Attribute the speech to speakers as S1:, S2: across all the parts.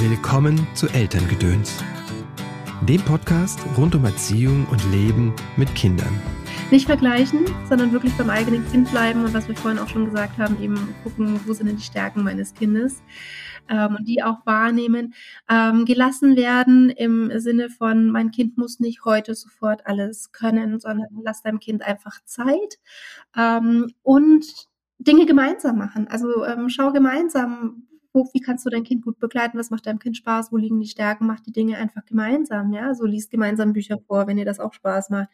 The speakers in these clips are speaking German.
S1: Willkommen zu Elterngedöns, dem Podcast rund um Erziehung und Leben mit Kindern.
S2: Nicht vergleichen, sondern wirklich beim eigenen Kind bleiben und was wir vorhin auch schon gesagt haben, eben gucken, wo sind denn die Stärken meines Kindes ähm, und die auch wahrnehmen. Ähm, gelassen werden im Sinne von, mein Kind muss nicht heute sofort alles können, sondern lass deinem Kind einfach Zeit ähm, und Dinge gemeinsam machen. Also ähm, schau gemeinsam, wo, wie kannst du dein Kind gut begleiten, was macht deinem Kind Spaß, wo liegen die Stärken, macht die Dinge einfach gemeinsam, ja, so liest gemeinsam Bücher vor, wenn ihr das auch Spaß macht.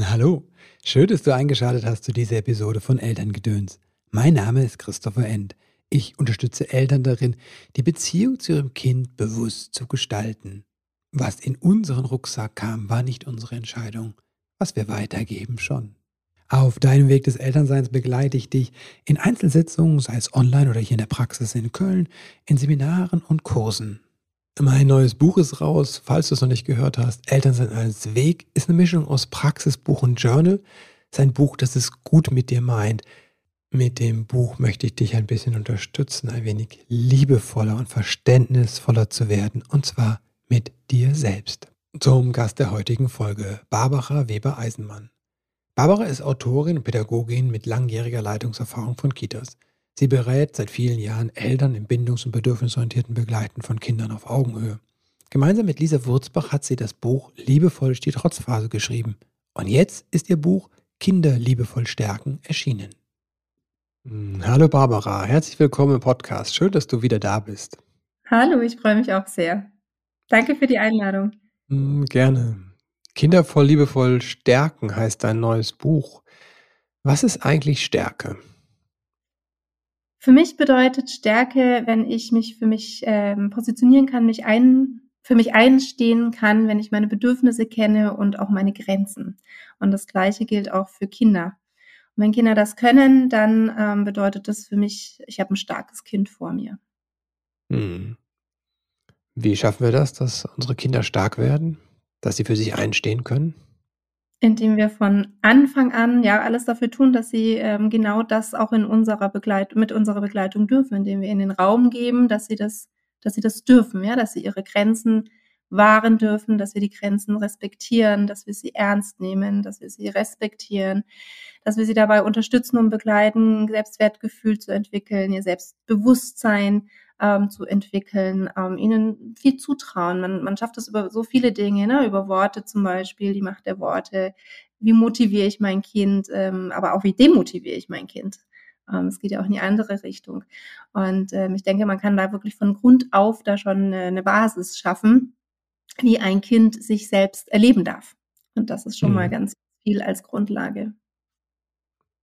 S1: Hallo, schön, dass du eingeschaltet hast zu dieser Episode von Elterngedöns. Mein Name ist Christopher End. Ich unterstütze Eltern darin, die Beziehung zu ihrem Kind bewusst zu gestalten. Was in unseren Rucksack kam, war nicht unsere Entscheidung. Was wir weitergeben, schon. Auf deinem Weg des Elternseins begleite ich dich in Einzelsitzungen, sei es online oder hier in der Praxis in Köln, in Seminaren und Kursen. Mein neues Buch ist raus, falls du es noch nicht gehört hast. Elternsein als Weg ist eine Mischung aus Praxisbuch und Journal. Es ist ein Buch, das es gut mit dir meint. Mit dem Buch möchte ich dich ein bisschen unterstützen, ein wenig liebevoller und verständnisvoller zu werden, und zwar mit dir selbst. Zum Gast der heutigen Folge, Barbara Weber-Eisenmann. Barbara ist Autorin und Pädagogin mit langjähriger Leitungserfahrung von Kitas. Sie berät seit vielen Jahren Eltern im bindungs- und bedürfnisorientierten Begleiten von Kindern auf Augenhöhe. Gemeinsam mit Lisa Wurzbach hat sie das Buch Liebevoll die Trotzphase geschrieben. Und jetzt ist ihr Buch Kinder liebevoll stärken erschienen. Hm, hallo Barbara, herzlich willkommen im Podcast. Schön, dass du wieder da bist.
S2: Hallo, ich freue mich auch sehr. Danke für die Einladung.
S1: Hm, gerne. Kindervoll, liebevoll stärken heißt dein neues Buch. Was ist eigentlich Stärke?
S2: Für mich bedeutet Stärke, wenn ich mich für mich ähm, positionieren kann, mich ein, für mich einstehen kann, wenn ich meine Bedürfnisse kenne und auch meine Grenzen. Und das Gleiche gilt auch für Kinder. Und wenn Kinder das können, dann ähm, bedeutet das für mich, ich habe ein starkes Kind vor mir.
S1: Hm. Wie schaffen wir das, dass unsere Kinder stark werden? Dass sie für sich einstehen können?
S2: Indem wir von Anfang an ja alles dafür tun, dass sie ähm, genau das auch in unserer Begleitung, mit unserer Begleitung dürfen, indem wir ihnen den Raum geben, dass sie das, dass sie das dürfen, ja, dass sie ihre Grenzen wahren dürfen, dass wir die Grenzen respektieren, dass wir sie ernst nehmen, dass wir sie respektieren, dass wir sie dabei unterstützen und begleiten, Selbstwertgefühl zu entwickeln, ihr Selbstbewusstsein ähm, zu entwickeln, ähm, ihnen viel zutrauen. Man, man schafft das über so viele Dinge, ne? über Worte zum Beispiel, die Macht der Worte. Wie motiviere ich mein Kind, ähm, aber auch wie demotiviere ich mein Kind? Ähm, es geht ja auch in die andere Richtung. Und ähm, ich denke, man kann da wirklich von Grund auf da schon eine, eine Basis schaffen, wie ein Kind sich selbst erleben darf. Und das ist schon mhm. mal ganz viel als Grundlage.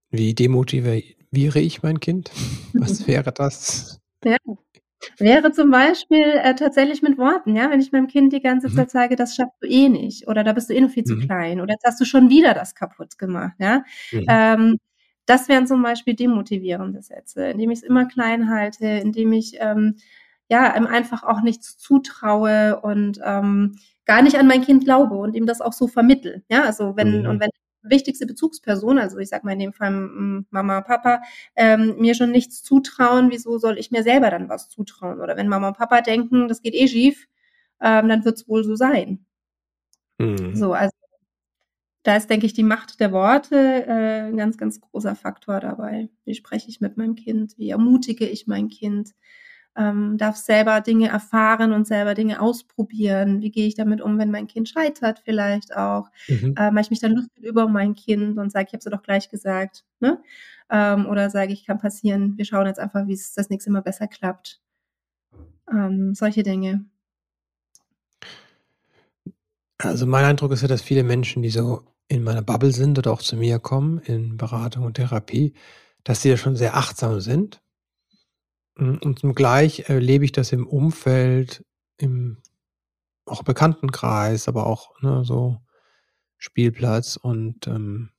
S1: Wie demotiviere ich mein Kind? Was wäre das?
S2: Ja, Wäre zum Beispiel äh, tatsächlich mit Worten, ja, wenn ich meinem Kind die ganze mhm. Zeit sage, das schaffst du eh nicht oder da bist du eh noch viel zu mhm. klein oder jetzt hast du schon wieder das kaputt gemacht, ja. Mhm. Ähm, das wären zum Beispiel demotivierende Sätze, indem ich es immer klein halte, indem ich ähm, ja ihm einfach auch nichts zutraue und ähm, gar nicht an mein Kind glaube und ihm das auch so vermittel. Ja, also wenn mhm. und wenn wichtigste Bezugsperson, also ich sag mal in dem Fall Mama, Papa, ähm, mir schon nichts zutrauen, wieso soll ich mir selber dann was zutrauen? Oder wenn Mama und Papa denken, das geht eh schief, ähm, dann wird es wohl so sein. Mhm. So, also da ist, denke ich, die Macht der Worte äh, ein ganz, ganz großer Faktor dabei. Wie spreche ich mit meinem Kind? Wie ermutige ich mein Kind? Ähm, darf selber Dinge erfahren und selber Dinge ausprobieren. Wie gehe ich damit um, wenn mein Kind scheitert vielleicht auch? Mhm. Äh, mache ich mich dann lustig über mein Kind und sage, ich habe es doch gleich gesagt. Ne? Ähm, oder sage ich, kann passieren, wir schauen jetzt einfach, wie es das nächste Mal besser klappt. Ähm, solche Dinge.
S1: Also mein Eindruck ist ja, dass viele Menschen, die so in meiner Bubble sind oder auch zu mir kommen in Beratung und Therapie, dass sie ja schon sehr achtsam sind und zugleich erlebe ich das im Umfeld, im auch Bekanntenkreis, aber auch, ne, so Spielplatz und, ähm,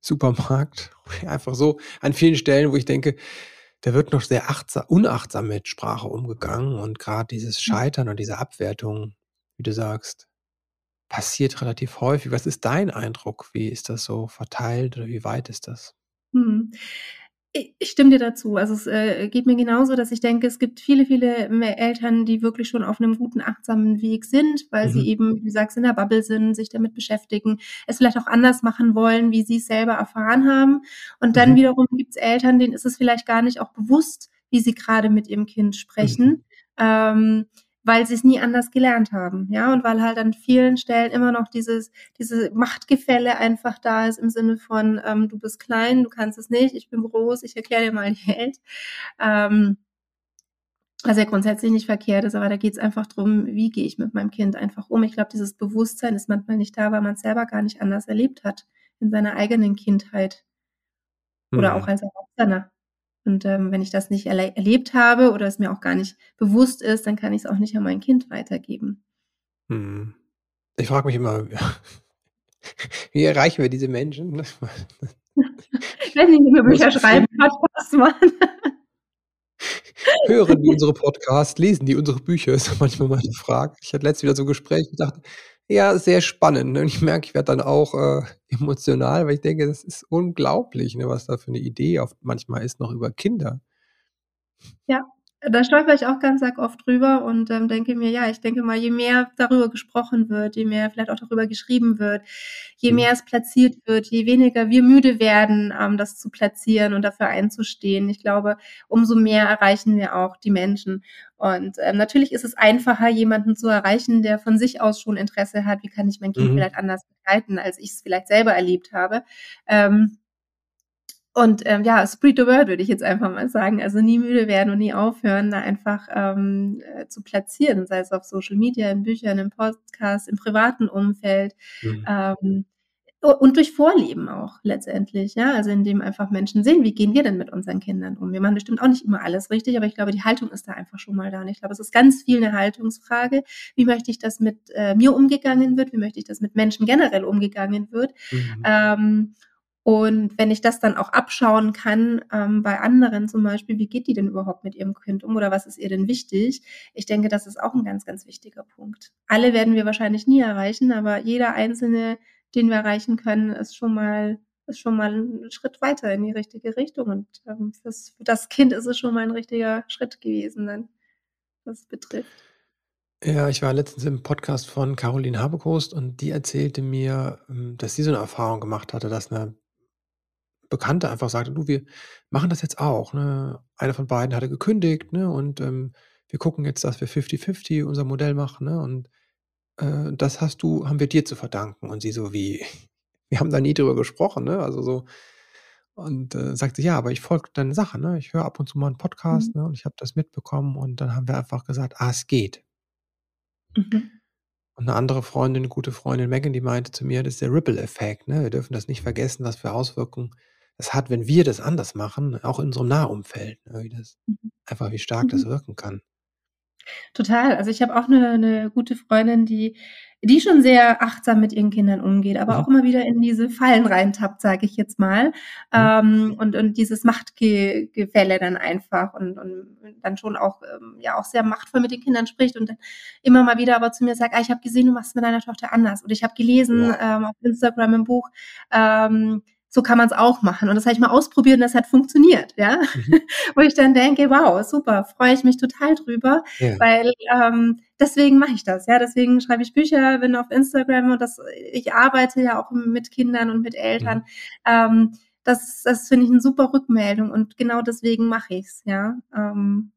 S1: Supermarkt. Einfach so an vielen Stellen, wo ich denke, da wird noch sehr achtsam unachtsam mit Sprache umgegangen und gerade dieses Scheitern und diese Abwertung, wie du sagst, passiert relativ häufig. Was ist dein Eindruck? Wie ist das so verteilt oder wie weit ist das?
S2: Mhm. Ich stimme dir dazu. Also, es, äh, geht mir genauso, dass ich denke, es gibt viele, viele Eltern, die wirklich schon auf 'nem guten, achtsamen Weg sind, weil sie
S1: Mhm.
S2: eben, wie du sagst, in der Bubble sind, sich damit beschäftigen, es vielleicht auch anders machen wollen, wie sie's selber erfahren haben. Und dann
S1: Mhm.
S2: wiederum gibt's Eltern, denen ist es vielleicht gar nicht auch bewusst, wie sie grade mit ihrem Kind
S1: Mhm.
S2: sprechen, ähm, weil sie's nie anders gelernt haben, ja? Und weil halt an vielen Stellen immer noch dieses diese Machtgefälle einfach da ist im Sinne von, ähm: „Du bist klein, du kannst es nicht, ich bin groß, ich erkläre dir mal die Welt.“ Ähm was ja grundsätzlich nicht verkehrt ist, aber da geht's einfach drum, wie gehe ich mit meinem Kind einfach um? Ich glaube, dieses Bewusstsein ist manchmal nicht da, weil man's selber gar nicht anders erlebt hat in seiner eigenen Kindheit. Oder auch
S1: Mhm.
S2: als Erwachsener. Und, ähm, wenn ich das nicht erle erlebt habe oder es mir auch gar nicht bewusst ist, dann kann ich's auch nicht an mein Kind weitergeben.
S1: Mhm. Ich frage mich immer, wie erreichen wir diese Menschen?
S2: Ich weiß nicht, wie wir Bücher schreiben, Podcasts machen.
S1: Hören die unsere Podcasts, lesen die unsere Bücher, ist manchmal meine Frage. Ich hatte letztens wieder so 'n Gespräch und dachte: „Ja, sehr spannend“, ne? Und ich merke, ich werde dann auch, äh, emotional, weil ich denke, das ist unglaublich, ne, was da für 'ne Idee oft manchmal ist, noch über Kinder.
S2: Ja, da stolpere ich auch ganz arg oft drüber und, ähm, denke mir: „Ja, ich denke mal, je mehr darüber gesprochen wird, je mehr vielleicht auch darüber geschrieben wird, je
S1: Mhm.
S2: mehr es platziert wird, je weniger wir müde werden, ähm, das zu platzieren und dafür einzustehen, ich glaube, umso mehr erreichen wir auch die Menschen.“ Und, ähm, natürlich ist es einfacher, jemanden zu erreichen, der von sich aus schon Interesse hat: „Wie kann ich mein Kind
S1: Mhm.
S2: vielleicht anders begleiten, als ich's vielleicht selber erlebt habe?“ Ähm und, ähm, ja, spread the word, würde ich jetzt einfach mal sagen. Also, nie müde werden und nie aufhören, da einfach, ähm, äh, zu platzieren, sei es auf Social Media, in Büchern, im Podcast, im privaten Umfeld,
S1: Mhm.
S2: ähm, und durch Vorleben auch letztendlich, ja? Also, indem einfach Menschen sehen, wie gehen wir denn mit unseren Kindern um? Wir machen bestimmt auch nicht immer alles richtig, aber ich glaube, die Haltung ist da einfach schon mal da. Und ich glaube, es ist ganz viel 'ne Haltungsfrage. Wie möchte ich, dass mit, äh, mir umgegangen wird? Wie möchte ich, dass mit Menschen generell umgegangen wird?
S1: Mhm.
S2: Ähm, und wenn ich das dann auch abschauen kann, ähm, bei anderen zum Beispiel, wie geht die denn überhaupt mit ihrem Kind um oder was ist ihr denn wichtig? Ich denke, das ist auch 'n ganz, ganz wichtiger Punkt. Alle werden wir wahrscheinlich nie erreichen, aber jeder Einzelne, den wir erreichen können, ist schon mal ist schon mal 'n Schritt weiter in die richtige Richtung. Und, ähm, fürs für das Kind ist es schon mal 'n richtiger Schritt gewesen dann, was betrifft.
S1: Ja, ich war letztens im Podcast von Caroline Habekost und die erzählte mir, hm, dass sie so 'ne Erfahrung gemacht hatte, dass 'ne Bekannte einfach sagte: „Du, wir machen das jetzt auch, ne?“ Einer von beiden hatte gekündigt, ne, und, ähm, wir gucken jetzt, dass wir fifty-fifty unser Modell machen, ne, und, äh, das hast du haben wir dir zu verdanken. Und sie so: „Wie? Wir haben da nie drüber gesprochen“, ne? Also, so und, äh, sagt sie: „Ja, aber ich folge deinen Sachen, ne? Ich höre ab und zu mal 'n
S2: Mhm.
S1: Podcast, ne, und ich habe das mitbekommen.“ Und dann haben wir einfach gesagt: „Ah, es geht.“
S2: Mhm.
S1: Und 'ne andere Freundin 'ne gute Freundin, Megan, die meinte zu mir: „Das ist der Ripple-Effekt, ne? Wir dürfen das nicht vergessen, was für Auswirkungen es hat, wenn wir das anders machen, auch in unserem Nahumfeld, ne, wie das
S2: Mhm.
S1: einfach wie stark das
S2: Mhm.
S1: wirken kann.“
S2: Total. Also, ich habe auch 'ne 'ne gute Freundin, die die schon sehr achtsam mit ihren Kindern umgeht, aber
S1: Mhm.
S2: auch immer wieder in diese Fallen reintappt, sage ich jetzt mal.
S1: Mhm.
S2: Ähm, und und dieses Machtge Gefälle dann einfach und und dann schon auch, ähm, ja, auch sehr machtvoll mit den Kindern spricht und dann immer mal wieder aber zu mir sagt: „Ah, ich habe gesehen, du machst es mit deiner Tochter anders.“ Oder: „Ich habe gelesen,
S1: Wow.
S2: ähm, auf Instagram im Buch, ähm, so kann man's auch machen. Und das habe ich mal ausprobiert und das hat funktioniert“, ja?
S1: Mhm.
S2: Wo ich dann denke: „Wow, super, freue ich mich total drüber“,
S1: Ja.
S2: weil, ähm, deswegen mache ich das, ja? Deswegen schreibe ich Bücher, bin auf Instagram und das ich arbeite ja auch mit Kindern und mit Eltern.
S1: Mhm.
S2: Ähm, das das finde ich 'ne super Rückmeldung und genau deswegen mache ich's, ja? Ähm,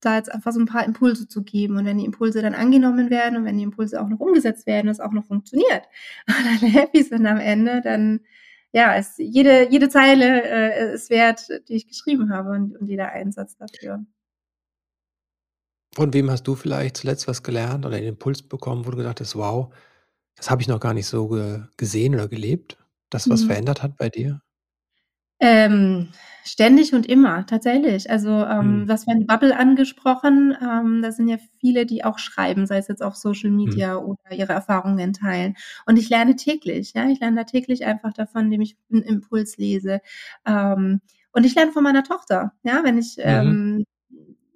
S2: da jetzt einfach so 'n paar Impulse zu geben. Und wenn die Impulse dann angenommen werden und wenn die Impulse auch noch umgesetzt werden, es auch noch funktioniert und alle happy sind am Ende, dann, ja, ist jede jede Zeile, äh, ist wert, die ich geschrieben habe und und jeder Einsatz dafür.
S1: Von wem hast du vielleicht zuletzt was gelernt oder 'n Impuls bekommen, wo du gedacht hast: „Wow, das habe ich noch gar nicht so ge gesehen oder gelebt“, das was
S2: Mhm.
S1: verändert hat bei dir?
S2: Ähm, ständig und immer, tatsächlich. Also, ähm,
S1: Mhm.
S2: du hast die Bubble angesprochen. Ähm, da sind ja viele, die auch schreiben, sei es jetzt auf Social
S1: Mhm.
S2: Media oder ihre Erfahrungen teilen. Und ich lerne täglich, ja? Ich lerne da täglich einfach davon, indem ich 'n Impuls lese. Ähm, und ich lerne von meiner Tochter, ja? Wenn ich,
S1: Mhm.
S2: ähm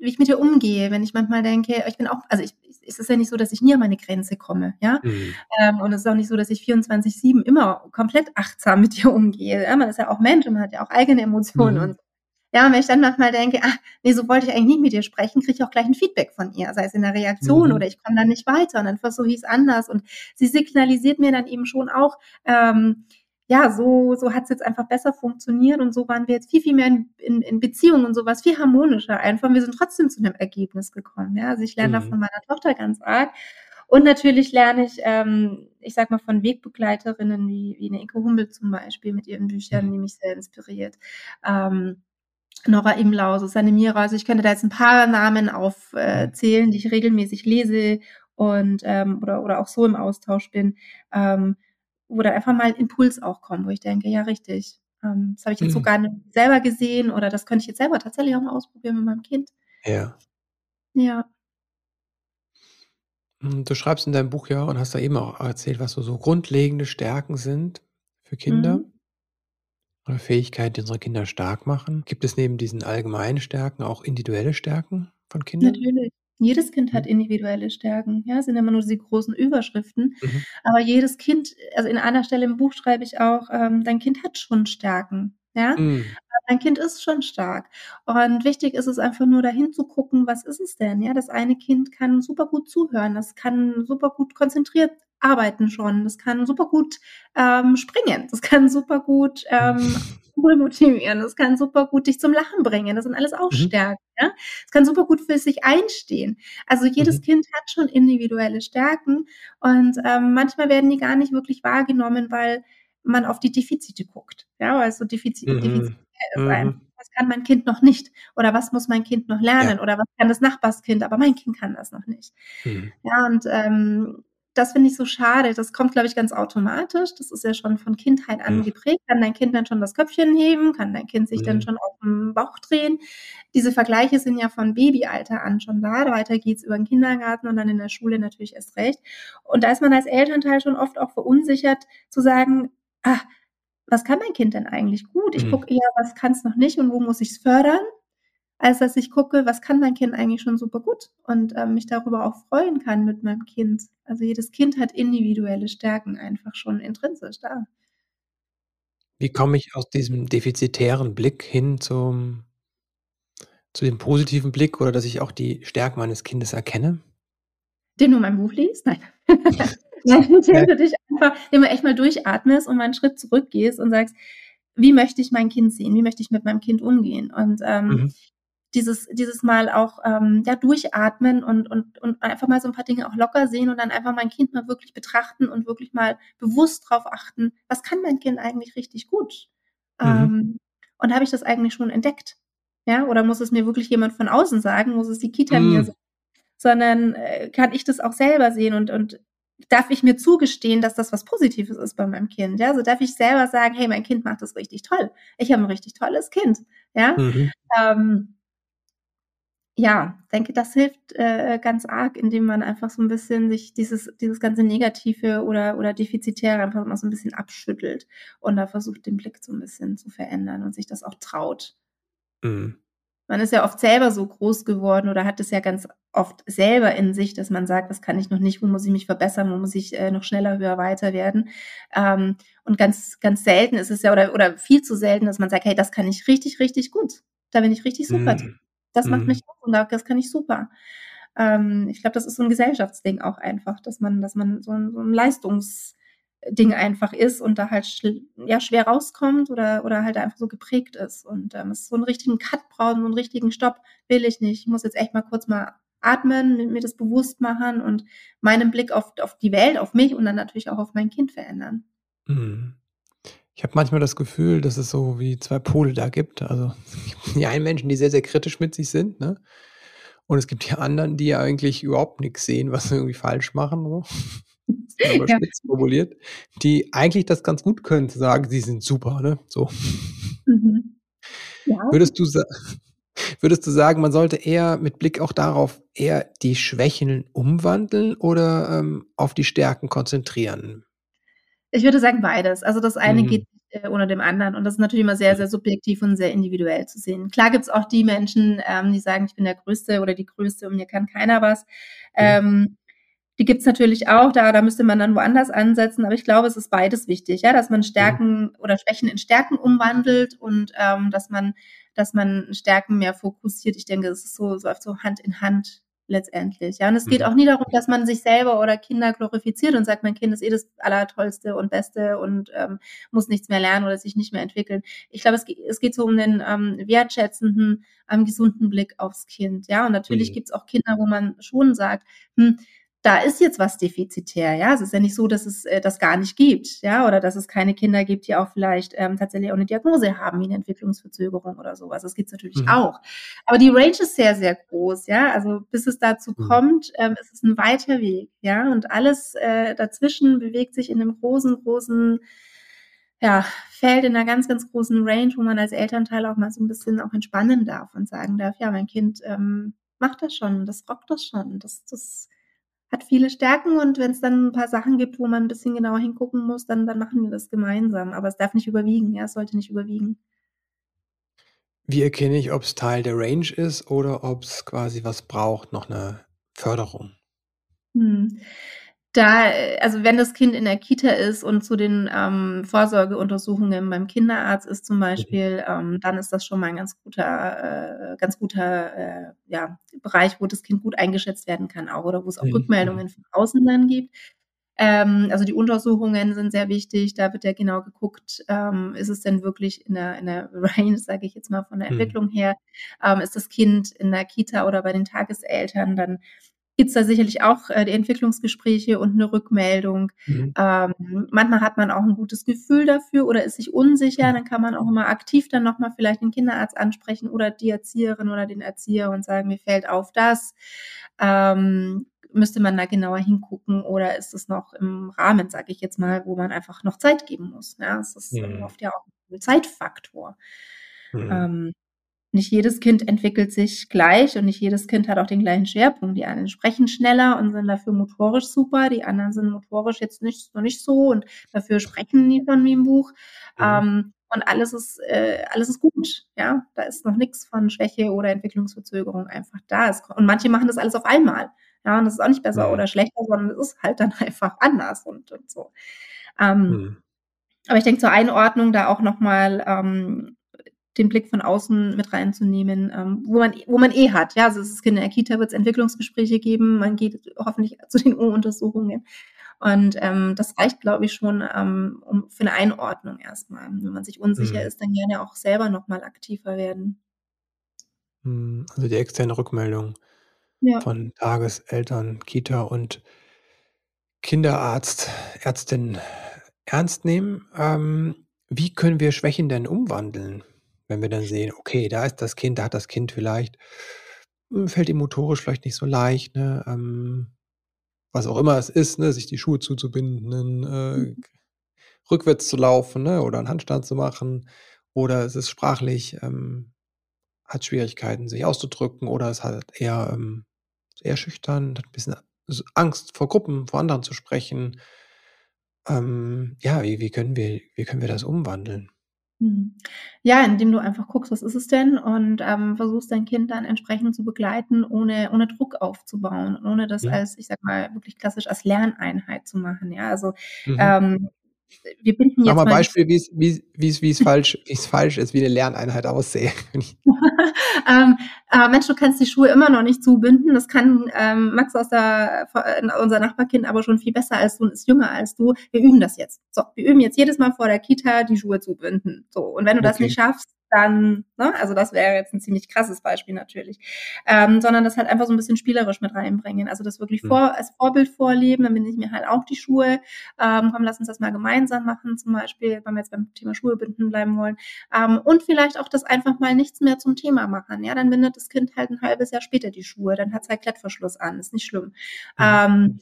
S2: wie ich mit ihr umgehe, wenn ich manchmal denke ich bin auch also, ich es ist ja nicht so, dass ich nie an meine Grenze komme, ja?
S1: Mhm.
S2: Ähm, und es ist auch nicht so, dass ich 24/7 immer komplett achtsam mit ihr umgehe, ja? Man ist ja auch Mensch und man hat ja auch eigene Emotionen und
S1: Mhm.
S2: so Ja, und wenn ich dann manchmal denke, ach, nee, so wollte ich eigentlich nicht mit dir sprechen, kriege ich auch gleich ein Feedback von ihr, sei es in der Reaktion mhm. oder ich komme dann nicht weiter und dann versuche ich es anders. Und sie signalisiert mir dann eben schon auch, ähm, ja, so, so hat es jetzt einfach besser funktioniert und so waren wir jetzt viel, viel mehr in, in, in Beziehungen und sowas, viel harmonischer einfach. Wir sind trotzdem zu einem Ergebnis gekommen. Ja, also ich lerne mhm. da von meiner Tochter ganz arg. Und natürlich lerne ich, ähm, ich sag mal, von Wegbegleiterinnen wie, wie eine Inke Hummel zum Beispiel mit ihren Büchern, mhm. die mich sehr inspiriert. Ähm, Nora Imlau, Susanne Mira, also ich könnte da jetzt ein paar Namen aufzählen, äh, die ich regelmäßig lese und ähm, oder, oder auch so im Austausch bin, ähm, wo da einfach mal Impuls auch kommt, wo ich denke, ja, richtig. Ähm, das habe ich jetzt mhm. so gar nicht selber gesehen oder das könnte ich jetzt selber tatsächlich auch mal ausprobieren mit meinem Kind.
S1: Ja.
S2: Ja.
S1: Hm, du schreibst in deinem Buch ja und hast da eben auch erzählt, was so, so grundlegende Stärken sind für Kinder mhm. oder Fähigkeiten, die unsere Kinder stark machen. Gibt es neben diesen allgemeinen Stärken auch individuelle Stärken von Kindern?
S2: Natürlich. Jedes Kind hat mhm. individuelle Stärken. Ja, sind immer nur diese großen Überschriften. Mhm. Aber jedes Kind, also in einer Stelle im Buch schreibe ich auch, ähm, dein Kind hat schon Stärken. Ja, mhm. dein Kind ist schon stark. Und wichtig ist es einfach nur dahin zu gucken, was ist es denn? Ja, das eine Kind kann super gut zuhören, das kann super gut konzentriert arbeiten schon, das kann super gut ähm, springen, das kann super gut ähm, motivieren, das kann super gut dich zum Lachen bringen. Das sind alles auch mhm. Stärken. Ja? Es kann super gut für sich einstehen. Also jedes mhm. Kind hat schon individuelle Stärken und ähm, manchmal werden die gar nicht wirklich wahrgenommen, weil man auf die Defizite guckt. Ja, also Defizit, mhm. Defizit ist mhm. ein, was kann mein Kind noch nicht? Oder was muss mein Kind noch lernen? Ja. Oder was kann das Nachbarskind? Aber mein Kind kann das noch nicht. Mhm. Ja, und ähm, das finde ich so schade. Das kommt, glaube ich, ganz automatisch. Das ist ja schon von Kindheit an geprägt. Kann dein Kind dann schon das Köpfchen heben? Kann dein Kind sich mhm. dann schon auf den Bauch drehen? Diese Vergleiche sind ja von Babyalter an schon da. Weiter geht's über den Kindergarten und dann in der Schule natürlich erst recht. Und da ist man als Elternteil schon oft auch verunsichert zu sagen, ah, was kann mein Kind denn eigentlich gut? Ich mhm. gucke eher, was kann es noch nicht und wo muss ich es fördern, als dass ich gucke, was kann mein Kind eigentlich schon super gut und äh, mich darüber auch freuen kann mit meinem Kind. Also jedes Kind hat individuelle Stärken einfach schon intrinsisch da.
S1: Wie komme ich aus diesem defizitären Blick hin zum, zu dem positiven Blick oder dass ich auch die Stärken meines Kindes erkenne?
S2: Den du mein Buch liest? Nein. Ja, indem du dich einfach immer echt mal durchatmest und mal einen Schritt zurückgehst und sagst, wie möchte ich mein Kind sehen? Wie möchte ich mit meinem Kind umgehen? Und ähm, mhm. Dieses, dieses Mal auch ähm, ja, durchatmen und, und, und einfach mal so ein paar Dinge auch locker sehen und dann einfach mein Kind mal wirklich betrachten und wirklich mal bewusst drauf achten, was kann mein Kind eigentlich richtig gut? Mhm. Ähm, und habe ich das eigentlich schon entdeckt? Ja, oder muss es mir wirklich jemand von außen sagen? Muss es die Kita mhm. mir sagen? Sondern äh, kann ich das auch selber sehen und, und darf ich mir zugestehen, dass das was Positives ist bei meinem Kind. Ja, so darf ich selber sagen, hey, mein Kind macht das richtig toll. Ich habe ein richtig tolles Kind. Ja, mhm. ähm, ja, denke, das hilft äh, ganz arg, indem man einfach so ein bisschen sich dieses dieses ganze Negative oder oder Defizitäre einfach mal so ein bisschen abschüttelt und da versucht, den Blick so ein bisschen zu verändern und sich das auch traut. Mhm man ist ja oft selber so groß geworden oder hat es ja ganz oft selber in sich, dass man sagt, was kann ich noch nicht, wo muss ich mich verbessern, wo muss ich äh, noch schneller, höher, weiter werden. Ähm, und ganz, ganz selten ist es ja, oder, oder viel zu selten, dass man sagt, hey, das kann ich richtig, richtig gut. Da bin ich richtig super. Mm. Das macht mm. mich auch und das kann ich super. Ähm, ich glaube, das ist so ein Gesellschaftsding auch einfach, dass man, dass man so ein, so ein Leistungs- Ding einfach ist und da halt ja, schwer rauskommt oder, oder halt einfach so geprägt ist. Und ähm, es so einen richtigen Cut braucht, so einen richtigen Stopp will ich nicht. Ich muss jetzt echt mal kurz mal atmen, mir das bewusst machen und meinen Blick auf, auf die Welt, auf mich und dann natürlich auch auf mein Kind verändern.
S1: Mhm. Ich habe manchmal das Gefühl, dass es so wie zwei Pole da gibt. Also die einen Menschen, die sehr, sehr kritisch mit sich sind, ne? Und es gibt die anderen, die eigentlich überhaupt nichts sehen, was sie irgendwie falsch machen. So aber ja. spitz formuliert, die eigentlich das ganz gut können, zu sagen, sie sind super, ne? So. Mhm. Ja. Würdest du Würdest du sagen, man sollte eher mit Blick auch darauf eher die Schwächen umwandeln oder ähm, auf die Stärken konzentrieren?
S2: Ich würde sagen beides. Also das eine mhm. geht äh, ohne dem anderen und das ist natürlich immer sehr, sehr subjektiv und sehr individuell zu sehen. Klar gibt es auch die Menschen, ähm, die sagen, ich bin der Größte oder die Größte und mir kann keiner was. Mhm. Ähm, die gibt's natürlich auch, da, da müsste man dann woanders ansetzen, aber ich glaube, es ist beides wichtig, ja, dass man Stärken oder Schwächen in Stärken umwandelt und ähm, dass man dass man Stärken mehr fokussiert. Ich denke, es ist so, so, so Hand in Hand letztendlich. Ja, und es geht mhm. auch nie darum, dass man sich selber oder Kinder glorifiziert und sagt, mein Kind ist eh das Allertollste und Beste und ähm, muss nichts mehr lernen oder sich nicht mehr entwickeln. Ich glaube, es, es geht so um den ähm, wertschätzenden, ähm, gesunden Blick aufs Kind. Ja, und natürlich mhm. gibt es auch Kinder, wo man schon sagt, hm, da ist jetzt was defizitär, ja. Es ist ja nicht so, dass es äh, das gar nicht gibt, ja, oder dass es keine Kinder gibt, die auch vielleicht ähm, tatsächlich auch eine Diagnose haben, wie eine Entwicklungsverzögerung oder sowas. Das gibt's natürlich mhm. auch. Aber die Range ist sehr, sehr groß, ja. Also bis es dazu mhm. kommt, ähm, ist es ein weiter Weg, ja. Und alles äh, dazwischen bewegt sich in einem großen, großen ja, Feld in einer ganz, ganz großen Range, wo man als Elternteil auch mal so ein bisschen auch entspannen darf und sagen darf, ja, mein Kind ähm, macht das schon, das rockt das schon, das, das hat viele Stärken und wenn es dann ein paar Sachen gibt, wo man ein bisschen genauer hingucken muss, dann, dann machen wir das gemeinsam. Aber es darf nicht überwiegen, ja, es sollte nicht überwiegen.
S1: Wie erkenne ich, ob es Teil der Range ist oder ob es quasi was braucht, noch eine Förderung?
S2: Hm da, also wenn das Kind in der Kita ist und zu den ähm, Vorsorgeuntersuchungen beim Kinderarzt ist zum. Beispiel, ähm, dann ist das schon mal ein ganz guter, äh, ganz guter äh, ja, Bereich, wo das Kind gut eingeschätzt werden kann auch oder wo es auch mhm. Rückmeldungen von außen dann gibt. Ähm, also die Untersuchungen sind sehr wichtig. Da wird ja genau geguckt, ähm, ist es denn wirklich in der, in der Range, sage ich jetzt mal von der mhm. Entwicklung her, ähm, ist das Kind in der Kita oder bei den Tageseltern dann gibt es da sicherlich auch äh, die Entwicklungsgespräche und eine Rückmeldung. Mhm. Ähm, manchmal hat man auch ein gutes Gefühl dafür oder ist sich unsicher, mhm. dann kann man auch immer aktiv dann nochmal vielleicht den Kinderarzt ansprechen oder die Erzieherin oder den Erzieher und sagen, mir fällt auf das. Ähm, müsste man da genauer hingucken oder ist es noch im Rahmen, sage ich jetzt mal, wo man einfach noch Zeit geben muss. Ja, es ist mhm. oft ja auch ein Zeitfaktor. Mhm. Ähm, nicht jedes Kind entwickelt sich gleich und nicht jedes Kind hat auch den gleichen Schwerpunkt. Die einen sprechen schneller und sind dafür motorisch super, die anderen sind motorisch jetzt nicht, noch nicht so und dafür sprechen die schon wie im Buch. Mhm. Ähm, und alles ist, äh, alles ist gut, ja. Da ist noch nichts von Schwäche oder Entwicklungsverzögerung einfach da. Es, und manche machen das alles auf einmal. Ja, und das ist auch nicht besser mhm. oder schlechter, sondern es ist halt dann einfach anders und, und so. Ähm, mhm. Aber ich denke zur Einordnung da auch nochmal ähm, den Blick von außen mit reinzunehmen, ähm, wo man wo man eh hat. Ja, also es ist in der Kita wird es Entwicklungsgespräche geben, man geht hoffentlich zu den U-Untersuchungen. Und ähm, das reicht, glaube ich, schon ähm, um, für eine Einordnung erstmal. Wenn man sich unsicher mhm. ist, dann gerne auch selber nochmal aktiver werden.
S1: Hm, also die externe Rückmeldung ja. von Tageseltern, Kita und Kinderarzt, Ärztin ernst nehmen. Ähm, wie können wir Schwächen denn umwandeln? Wenn wir dann sehen, okay, da ist das Kind, da hat das Kind vielleicht hm, fällt ihm motorisch vielleicht nicht so leicht, ne, ähm, was auch immer es ist, ne, sich die Schuhe zuzubinden, äh, mhm. rückwärts zu laufen, ne, oder einen Handstand zu machen, oder es ist sprachlich, ähm, hat Schwierigkeiten, sich auszudrücken, oder es hat eher, ähm, eher schüchtern, hat ein bisschen Angst vor Gruppen, vor anderen zu sprechen. Ähm, ja, wie, wie können wir, wie können wir das umwandeln?
S2: Mhm. Ja, indem du einfach guckst, was ist es denn und, ähm, versuchst dein Kind dann entsprechend zu begleiten, ohne ohne Druck aufzubauen ohne das Ja. als, ich sage mal, wirklich klassisch als Lerneinheit zu machen, ja? Also, Mhm. ähm, wir binden
S1: Mach jetzt mal mal Beispiel, wie's wie wie's wie's falsch wie's falsch ist, wie eine Lerneinheit aussähe.
S2: ähm, äh, Mensch, du kannst die Schuhe immer noch nicht zubinden. Das kann ähm, Max aus der, unser Nachbarkind aber schon viel besser als du und ist jünger als du. Wir üben das jetzt. So, wir üben jetzt jedes Mal vor der Kita die Schuhe zubinden. So, und wenn du das nicht schaffst, dann, ne, also das wäre jetzt ein ziemlich krasses Beispiel natürlich, ähm, sondern das halt einfach so ein bisschen spielerisch mit reinbringen. Also das wirklich mhm. vor, als Vorbild vorleben, dann bin ich mir halt auch die Schuhe, ähm, komm, lass uns das mal gemeinsam machen, zum Beispiel, wenn wir jetzt beim Thema Schuhe binden bleiben wollen. Ähm, und vielleicht auch das einfach mal nichts mehr zum Thema machen. Ja, dann bindet das Kind halt ein halbes Jahr später die Schuhe, dann hat es halt Klettverschluss an, ist nicht schlimm. Mhm. Ähm,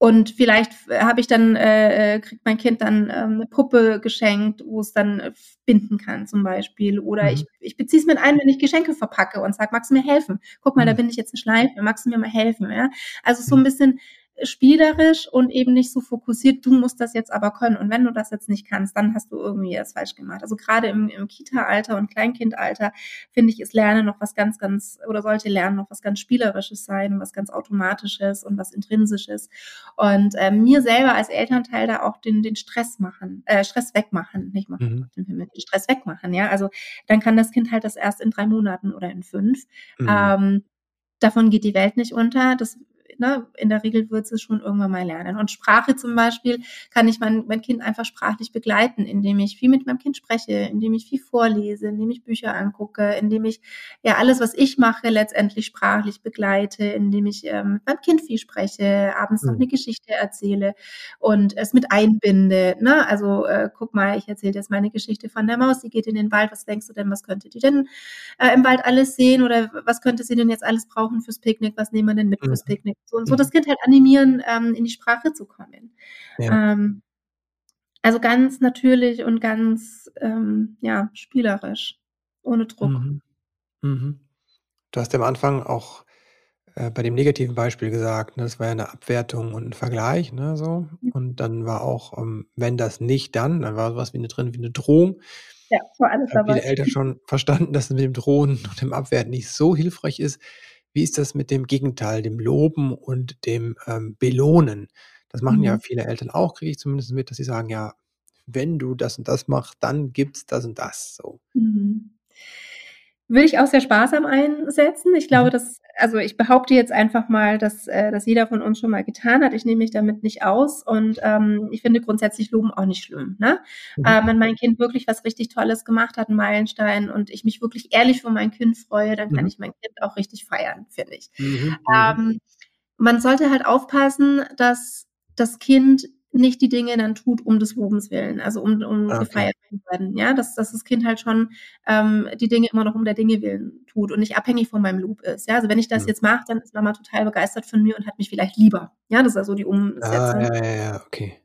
S2: und vielleicht habe ich dann, äh, äh, kriegt mein Kind dann ähm, eine Puppe geschenkt, wo es dann äh, binden kann zum Beispiel. Oder mhm. ich, ich beziehe es mit ein, wenn ich Geschenke verpacke und sage, magst du mir helfen? Guck mal, mhm. da bin ich jetzt eine Schleife, magst du mir mal helfen? Ja? Also so ein mhm. bisschen spielerisch und eben nicht so fokussiert, du musst das jetzt aber können. Und wenn du das jetzt nicht kannst, dann hast du irgendwie das falsch gemacht. Also gerade im, im Kita-Alter und Kleinkindalter, finde ich, ist Lernen noch was ganz, ganz, oder sollte Lernen noch was ganz Spielerisches sein, was ganz Automatisches und was Intrinsisches. Und äh, mir selber als Elternteil da auch den, den Stress machen, äh, Stress wegmachen, nicht machen, mhm. den Stress wegmachen, ja. Also dann kann das Kind halt das erst in drei Monaten oder in fünf. Mhm. Ähm, davon geht die Welt nicht unter. Das ne, in der Regel wird es schon irgendwann mal lernen. Und Sprache zum Beispiel kann ich mein, mein Kind einfach sprachlich begleiten, indem ich viel mit meinem Kind spreche, indem ich viel vorlese, indem ich Bücher angucke, indem ich ja alles, was ich mache, letztendlich sprachlich begleite, indem ich ähm, mit meinem Kind viel spreche, abends mhm. noch eine Geschichte erzähle und es mit einbinde. Ne? Also äh, guck mal, ich erzähle jetzt meine Geschichte von der Maus, die geht in den Wald. Was denkst du denn, was könnte die denn äh, im Wald alles sehen oder was könnte sie denn jetzt alles brauchen fürs Picknick? Was nehmen wir denn mit mhm. fürs Picknick? So, und so mhm. das Kind halt animieren, ähm, in die Sprache zu kommen. Ja. Ähm, also ganz natürlich und ganz ähm, ja, spielerisch, ohne Druck.
S1: Mhm. Mhm. Du hast ja am Anfang auch äh, bei dem negativen Beispiel gesagt, ne, das war ja eine Abwertung und ein Vergleich, ne, so. Mhm. Und dann war auch, ähm, wenn das nicht, dann, dann war sowas wie eine drin, wie eine Drohung.
S2: Ja, war alles
S1: dabei. Viele Eltern schon verstanden, dass es mit dem Drohen und dem Abwerten nicht so hilfreich ist. Wie ist das mit dem Gegenteil, dem Loben und dem ähm, Belohnen? Das machen ja mhm. viele Eltern auch, kriege ich zumindest mit, dass sie sagen, ja, wenn du das und das machst, dann gibt's das und das, so.
S2: Mhm. Will ich auch sehr sparsam einsetzen. Ich glaube, mhm. dass, also ich behaupte jetzt einfach mal, dass äh, das jeder von uns schon mal getan hat. Ich nehme mich damit nicht aus und ähm, ich finde grundsätzlich Loben auch nicht schlimm. Ne? Mhm. Äh, wenn mein Kind wirklich was richtig Tolles gemacht hat, einen Meilenstein und ich mich wirklich ehrlich für mein Kind freue, dann kann mhm. ich mein Kind auch richtig feiern, finde ich. Mhm. Mhm. Ähm, man sollte halt aufpassen, dass das Kind nicht die Dinge dann tut, um des Lobens willen, also um, um okay. gefeiert zu werden. Ja, dass, dass das Kind halt schon ähm, die Dinge immer noch um der Dinge willen tut und nicht abhängig von meinem Lob ist. Ja, also wenn ich das mhm. jetzt mache, dann ist Mama total begeistert von mir und hat mich vielleicht lieber. Ja, das ist also die Umsetzung. Ah,
S1: ja, ja, ja, okay.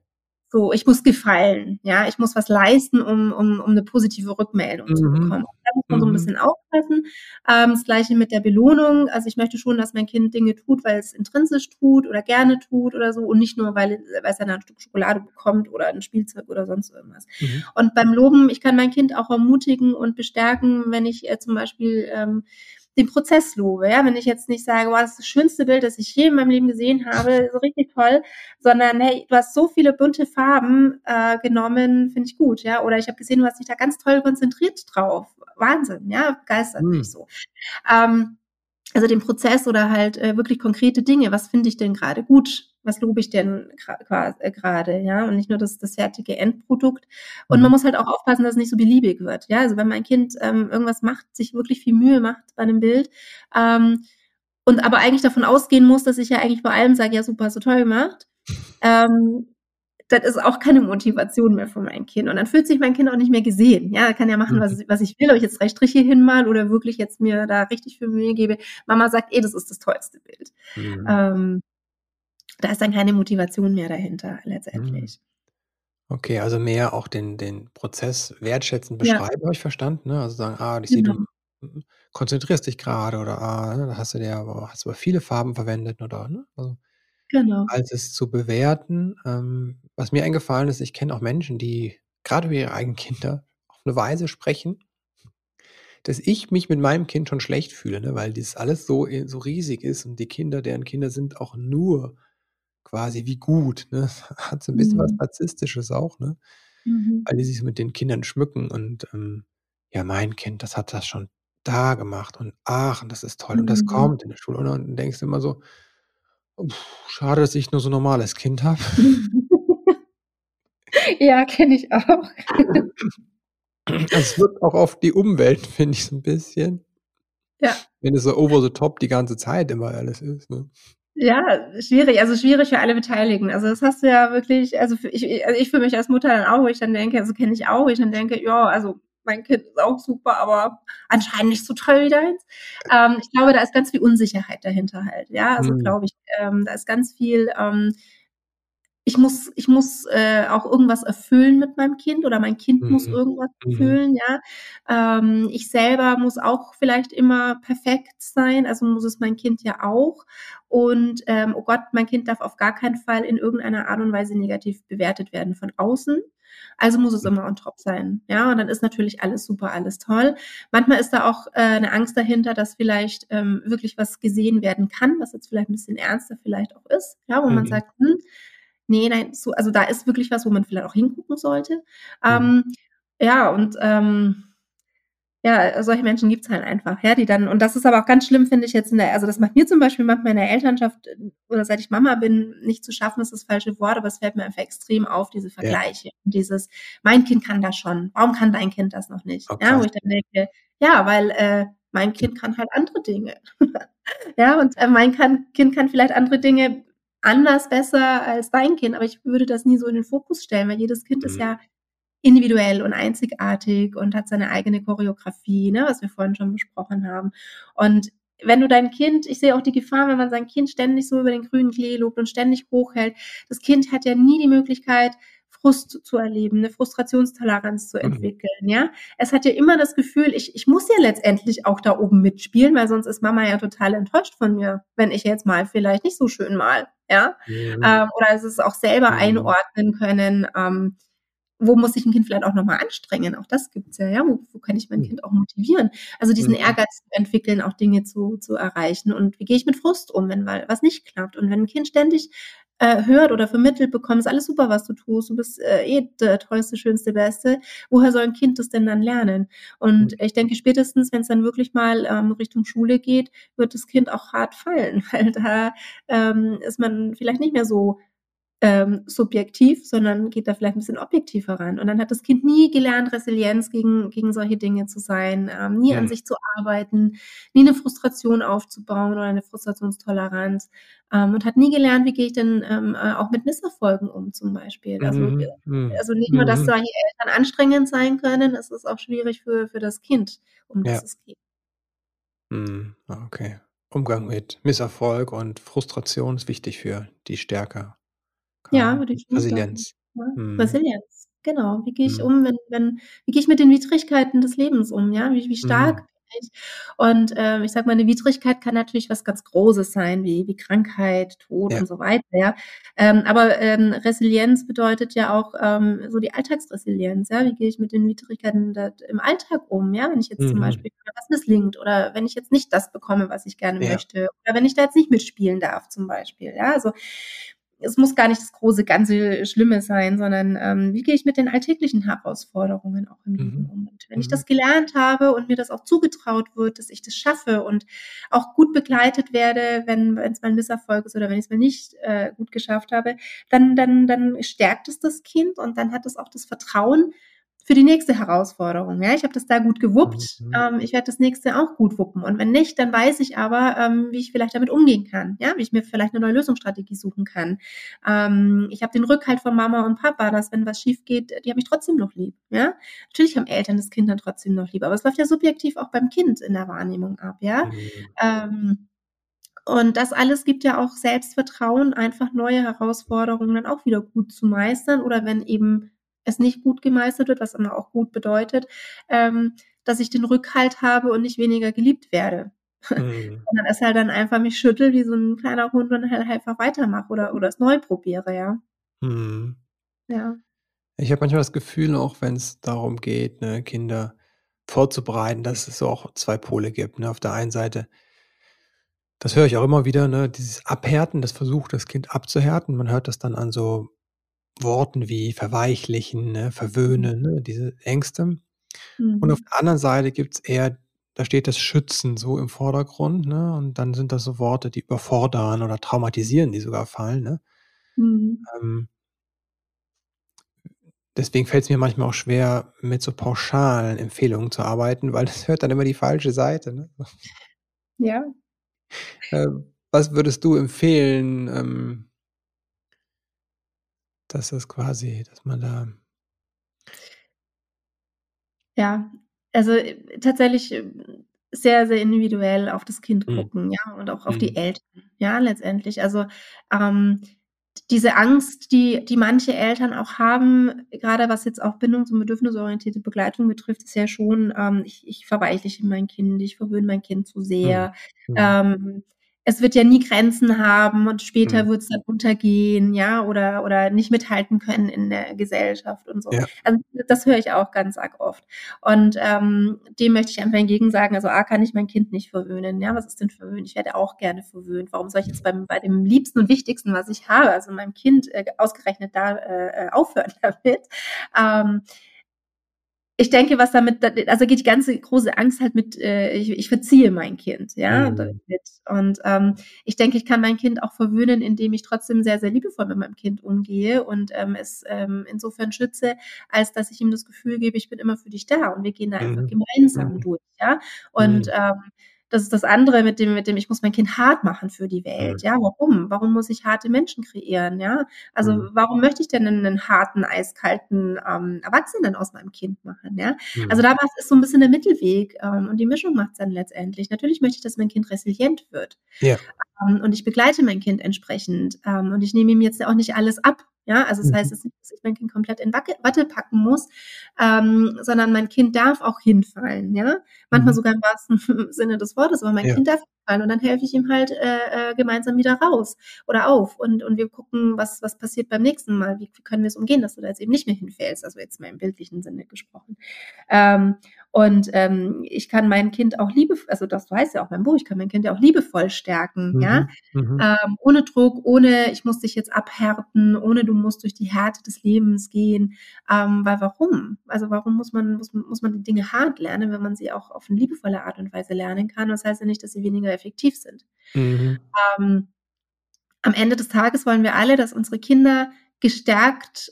S2: So, ich muss gefallen, ja, ich muss was leisten, um, um, um eine positive Rückmeldung mhm. zu bekommen. Da muss man mhm. so ein mhm. bisschen aufpassen. Ähm, das gleiche mit der Belohnung. Also ich möchte schon, dass mein Kind Dinge tut, weil es intrinsisch tut oder gerne tut oder so und nicht nur, weil, weil es dann ein Stück Schokolade bekommt oder ein Spielzeug oder sonst irgendwas. Mhm. Und beim Loben, ich kann mein Kind auch ermutigen und bestärken, wenn ich äh, zum Beispiel ähm, den Prozess lobe. Ja? Wenn ich jetzt nicht sage, wow, das ist das schönste Bild, das ich je in meinem Leben gesehen habe, so richtig toll, sondern hey, du hast so viele bunte Farben äh, genommen, finde ich gut, ja. Oder ich habe gesehen, du hast dich da ganz toll konzentriert drauf. Wahnsinn, ja, begeistert hm. mich so. Ähm, also den Prozess oder halt äh, wirklich konkrete Dinge. Was finde ich denn gerade gut? Was lobe ich denn äh, gerade? Ja, und nicht nur das, das fertige Endprodukt. Und man mhm. muss halt auch aufpassen, dass es nicht so beliebig wird. Ja, also wenn mein Kind ähm, irgendwas macht, sich wirklich viel Mühe macht bei einem Bild, ähm, und aber eigentlich davon ausgehen muss, dass ich ja eigentlich bei allem sage, ja super, so toll gemacht, ähm, das ist auch keine Motivation mehr für mein Kind. Und dann fühlt sich mein Kind auch nicht mehr gesehen. Ja, er kann ja machen, was, mhm. was ich will, ob ich jetzt drei Striche hinmal oder wirklich jetzt mir da richtig viel Mühe gebe. Mama sagt eh, das ist das tollste Bild. Mhm. Ähm, da ist dann keine Motivation mehr dahinter letztendlich. Mhm.
S1: Okay, also mehr auch den, den Prozess wertschätzen, beschreiben, ja. habe ich verstanden. Ne? Also sagen, ah, ich sehe, genau. du konzentrierst dich gerade oder ah, ne, da hast du dir aber, hast aber viele Farben verwendet oder ne? Also,
S2: Genau.
S1: Als es zu bewerten, ähm, was mir eingefallen ist, ich kenne auch Menschen, die gerade über ihre eigenen Kinder auf eine Weise sprechen, dass ich mich mit meinem Kind schon schlecht fühle, ne, weil das alles so, äh, so riesig ist und die Kinder, deren Kinder sind auch nur quasi wie gut. Ne? Hat so ein bisschen was Mhm. Narzisstisches auch, ne? Mhm. Weil die sich mit den Kindern schmücken und ähm, ja, mein Kind, das hat das schon da gemacht und ach, und das ist toll und das mhm. kommt in der Schule. Und dann denkst du immer so, Schade, dass ich nur so 'n normales Kind habe.
S2: Ja, kenne ich auch.
S1: Es wirkt auch auf die Umwelt, finde ich so 'n bisschen.
S2: Ja.
S1: Wenn es so over the top die ganze Zeit immer alles ist, ne?
S2: Ja, schwierig, also schwierig für alle Beteiligten. Also, das hast du ja wirklich also, für ich also, ich für mich als Mutter dann auch, wo ich dann denke also, kenne ich auch, wo ich dann denke: „Ja, also, mein Kind ist auch super, aber anscheinend nicht so toll wie deins. Ähm, ich glaube, da ist ganz viel Unsicherheit dahinter halt. Ja, also mhm. glaube ich, ähm, da ist ganz viel, ähm, ich muss, ich muss äh, auch irgendwas erfüllen mit meinem Kind oder mein Kind mhm. muss irgendwas mhm. erfüllen, ja. Ähm, ich selber muss auch vielleicht immer perfekt sein, also muss es mein Kind ja auch. Und ähm, oh Gott, mein Kind darf auf gar keinen Fall in irgendeiner Art und Weise negativ bewertet werden von außen. Also muss es immer on top sein. Ja, und dann ist natürlich alles super, alles toll. Manchmal ist da auch äh, eine Angst dahinter, dass vielleicht ähm, wirklich was gesehen werden kann, was jetzt vielleicht ein bisschen ernster vielleicht auch ist, ja, wo mhm. man sagt, hm, nee, nein, so, also da ist wirklich was, wo man vielleicht auch hingucken sollte. Mhm. Ähm, ja, und ähm, ja, solche Menschen gibt's halt einfach, ja, die dann, und das ist aber auch ganz schlimm, finde ich jetzt in der, also das macht mir zum Beispiel manchmal in der Elternschaft oder seit ich Mama bin, nicht zu schaffen, ist das falsche Wort, aber es fällt mir einfach extrem auf, diese Vergleiche. Ja. Und dieses, mein Kind kann das schon, warum kann dein Kind das noch nicht? Okay. Ja, wo ich dann denke, ja, weil äh, mein Kind kann halt andere Dinge. ja, und äh, mein kann, Kind kann vielleicht andere Dinge anders besser als dein Kind, aber ich würde das nie so in den Fokus stellen, weil jedes Kind mhm. ist ja individuell und einzigartig und hat seine eigene Choreografie, ne, was wir vorhin schon besprochen haben. Und wenn du dein Kind, ich sehe auch die Gefahr, wenn man sein Kind ständig so über den grünen Klee lobt und ständig hochhält, das Kind hat ja nie die Möglichkeit, Frust zu erleben, eine Frustrationstoleranz zu mhm. entwickeln, mhm. ja. Es hat ja immer das Gefühl, ich, ich muss ja letztendlich auch da oben mitspielen, weil sonst ist Mama ja total enttäuscht von mir, wenn ich jetzt mal vielleicht nicht so schön mal, ja. Mhm. Ähm, oder es ist auch selber mhm. einordnen können, ähm, wo muss ich ein Kind vielleicht auch nochmal anstrengen? Auch das gibt's ja, ja. Wo, wo kann ich mein mhm. Kind auch motivieren? Also diesen mhm. Ehrgeiz zu entwickeln, auch Dinge zu, zu erreichen. Und wie gehe ich mit Frust um, wenn was nicht klappt? Und wenn ein Kind ständig äh, hört oder vermittelt bekommt, ist alles super, was du tust, du bist äh, eh der tollste, schönste, beste. Woher soll ein Kind das denn dann lernen? Und mhm. ich denke, spätestens, wenn es dann wirklich mal ähm, Richtung Schule geht, wird das Kind auch hart fallen, weil da ähm, ist man vielleicht nicht mehr so ähm, subjektiv, sondern geht da vielleicht ein bisschen objektiver ran. Und dann hat das Kind nie gelernt, Resilienz gegen, gegen solche Dinge zu sein, ähm, nie ja. an sich zu arbeiten, nie eine Frustration aufzubauen oder eine Frustrationstoleranz ähm, und hat nie gelernt, wie gehe ich denn ähm, äh, auch mit Misserfolgen um zum Beispiel. Also, mhm. mhm. also nicht nur, dass mhm. solche Eltern anstrengend sein können, es ist auch schwierig für, für das Kind, um ja. das es geht.
S1: Mhm. Okay. Umgang mit Misserfolg und Frustration ist wichtig für die Stärke
S2: ja, würde ich
S1: Resilienz.
S2: sagen. Ja, mhm. Resilienz, genau. Wie gehe ich mhm. um, wenn, wenn, wie gehe ich mit den Widrigkeiten des Lebens um, ja? Wie, wie stark mhm. bin ich? Und ähm, ich sage mal, eine Widrigkeit kann natürlich was ganz Großes sein, wie, wie Krankheit, Tod ja. und so weiter, ja. Ähm, aber ähm, Resilienz bedeutet ja auch ähm, so die Alltagsresilienz, ja. Wie gehe ich mit den Widrigkeiten im Alltag um, ja? Wenn ich jetzt mhm. zum Beispiel was misslingt oder wenn ich jetzt nicht das bekomme, was ich gerne ja. möchte oder wenn ich da jetzt nicht mitspielen darf zum Beispiel, ja. Also es muss gar nicht das große, ganze Schlimme sein, sondern ähm, wie gehe ich mit den alltäglichen Herausforderungen auch im Leben mhm. um? Und wenn mhm. ich das gelernt habe und mir das auch zugetraut wird, dass ich das schaffe und auch gut begleitet werde, wenn es mal ein Misserfolg ist oder wenn ich es mal nicht äh, gut geschafft habe, dann, dann, dann stärkt es das Kind und dann hat es auch das Vertrauen, für die nächste Herausforderung. Ja, ich habe das da gut gewuppt. Mhm. Ähm, ich werde das nächste auch gut wuppen. Und wenn nicht, dann weiß ich aber, ähm, wie ich vielleicht damit umgehen kann. Ja, wie ich mir vielleicht eine neue Lösungsstrategie suchen kann. Ähm, ich habe den Rückhalt von Mama und Papa, dass wenn was schief geht, die haben mich trotzdem noch lieb. Ja, natürlich haben Eltern das Kind dann trotzdem noch lieb, aber es läuft ja subjektiv auch beim Kind in der Wahrnehmung ab. Ja. Mhm. Ähm, und das alles gibt ja auch Selbstvertrauen, einfach neue Herausforderungen dann auch wieder gut zu meistern oder wenn eben es nicht gut gemeistert wird, was immer auch gut bedeutet, ähm, dass ich den Rückhalt habe und nicht weniger geliebt werde. Mhm. Sondern es halt dann einfach mich schüttel wie so ein kleiner Hund und halt einfach weitermache oder, oder es neu probiere, ja.
S1: Mhm. Ja. Ich habe manchmal das Gefühl, auch wenn es darum geht, ne, Kinder vorzubereiten, dass es so auch zwei Pole gibt. Ne? Auf der einen Seite, das höre ich auch immer wieder, ne, dieses Abhärten, das versucht das Kind abzuhärten. Man hört das dann an so Worten wie verweichlichen, ne, verwöhnen, ne, diese Ängste. Und auf mhm. der anderen Seite gibt es eher, da steht das Schützen so im Vordergrund, ne? Und dann sind das so Worte, die überfordern oder traumatisieren, die sogar fallen, ne? Mhm. Ähm, deswegen fällt es mir manchmal auch schwer, mit so pauschalen Empfehlungen zu arbeiten, weil das hört dann immer die falsche Seite, ne?
S2: Ja.
S1: Äh, was würdest du empfehlen, ähm dass das quasi, dass man da
S2: Ja, also, äh, tatsächlich, ähm, sehr, sehr individuell auf das Kind Mhm. gucken, ja, und auch auf die
S1: Mhm.
S2: Eltern, ja, letztendlich. Also, ähm, diese Angst, die, die manche Eltern auch haben, gerade was jetzt auch bindungs- und bedürfnisorientierte Begleitung betrifft, ist ja schon, ähm, ich, ich verweichliche mein Kind, ich verwöhne mein Kind zu sehr. Mhm. Ähm, es wird ja nie Grenzen haben und später mhm. wird es dann untergehen, ja, oder, oder nicht mithalten können in der Gesellschaft und so. Ja. Also das höre ich auch ganz arg oft. Und ähm, dem möchte ich einfach entgegen sagen, also A, kann ich mein Kind nicht verwöhnen. Ja, was ist denn verwöhnen? Ich werde auch gerne verwöhnt. Warum soll ich jetzt beim, bei dem Liebsten und Wichtigsten, was ich habe, also meinem Kind äh, ausgerechnet da äh, aufhören damit? Ähm, ich denke, was damit, also geht die ganze große Angst halt mit, äh, ich, ich verziehe mein Kind, ja, mhm. damit. Und ähm, ich denke, ich kann mein Kind auch verwöhnen, indem ich trotzdem sehr, sehr liebevoll mit meinem Kind umgehe und ähm, es ähm, insofern schütze, als dass ich ihm das Gefühl gebe, ich bin immer für dich da und wir gehen da mhm. einfach gemeinsam mhm. durch, ja. Und mhm. ähm, das ist das andere mit dem, mit dem, ich muss mein Kind hart machen für die Welt. Ja, warum? Warum muss ich harte Menschen kreieren? Ja, also mhm. warum möchte ich denn einen, harten, eiskalten ähm, Erwachsenen aus meinem Kind machen? Ja, mhm. also da ist so ein bisschen der Mittelweg ähm, und die Mischung macht es dann letztendlich. Natürlich möchte ich, dass mein Kind resilient wird. Ja. Ähm, und ich begleite mein Kind entsprechend ähm, und ich nehme ihm jetzt auch nicht alles ab. Ja, also das mhm. heißt jetzt nicht, dass ich mein Kind komplett in Watte packen muss, ähm, sondern mein Kind darf auch hinfallen, ja. Manchmal mhm. sogar im wahrsten Sinne des Wortes, aber mein ja. Kind darf hinfallen und dann helfe ich ihm halt äh, äh, gemeinsam wieder raus oder auf und, und wir gucken, was, was passiert beim nächsten Mal, wie, wie können wir es umgehen, dass du da jetzt eben nicht mehr hinfällst, also jetzt mal im bildlichen Sinne gesprochen. Ähm, und ähm, ich kann mein Kind auch liebe, also das weiß ja auch mein Buch, ich kann mein Kind ja auch liebevoll stärken, mhm. ja, mhm. Ähm, ohne Druck, ohne ich muss dich jetzt abhärten, ohne du musst durch die Härte des Lebens gehen, ähm, weil warum? Also warum muss man muss, muss man die Dinge hart lernen, wenn man sie auch auf eine liebevolle Art und Weise lernen kann? Das heißt ja nicht, dass sie weniger effektiv sind. Mhm. Ähm, am Ende des Tages wollen wir alle, dass unsere Kinder gestärkt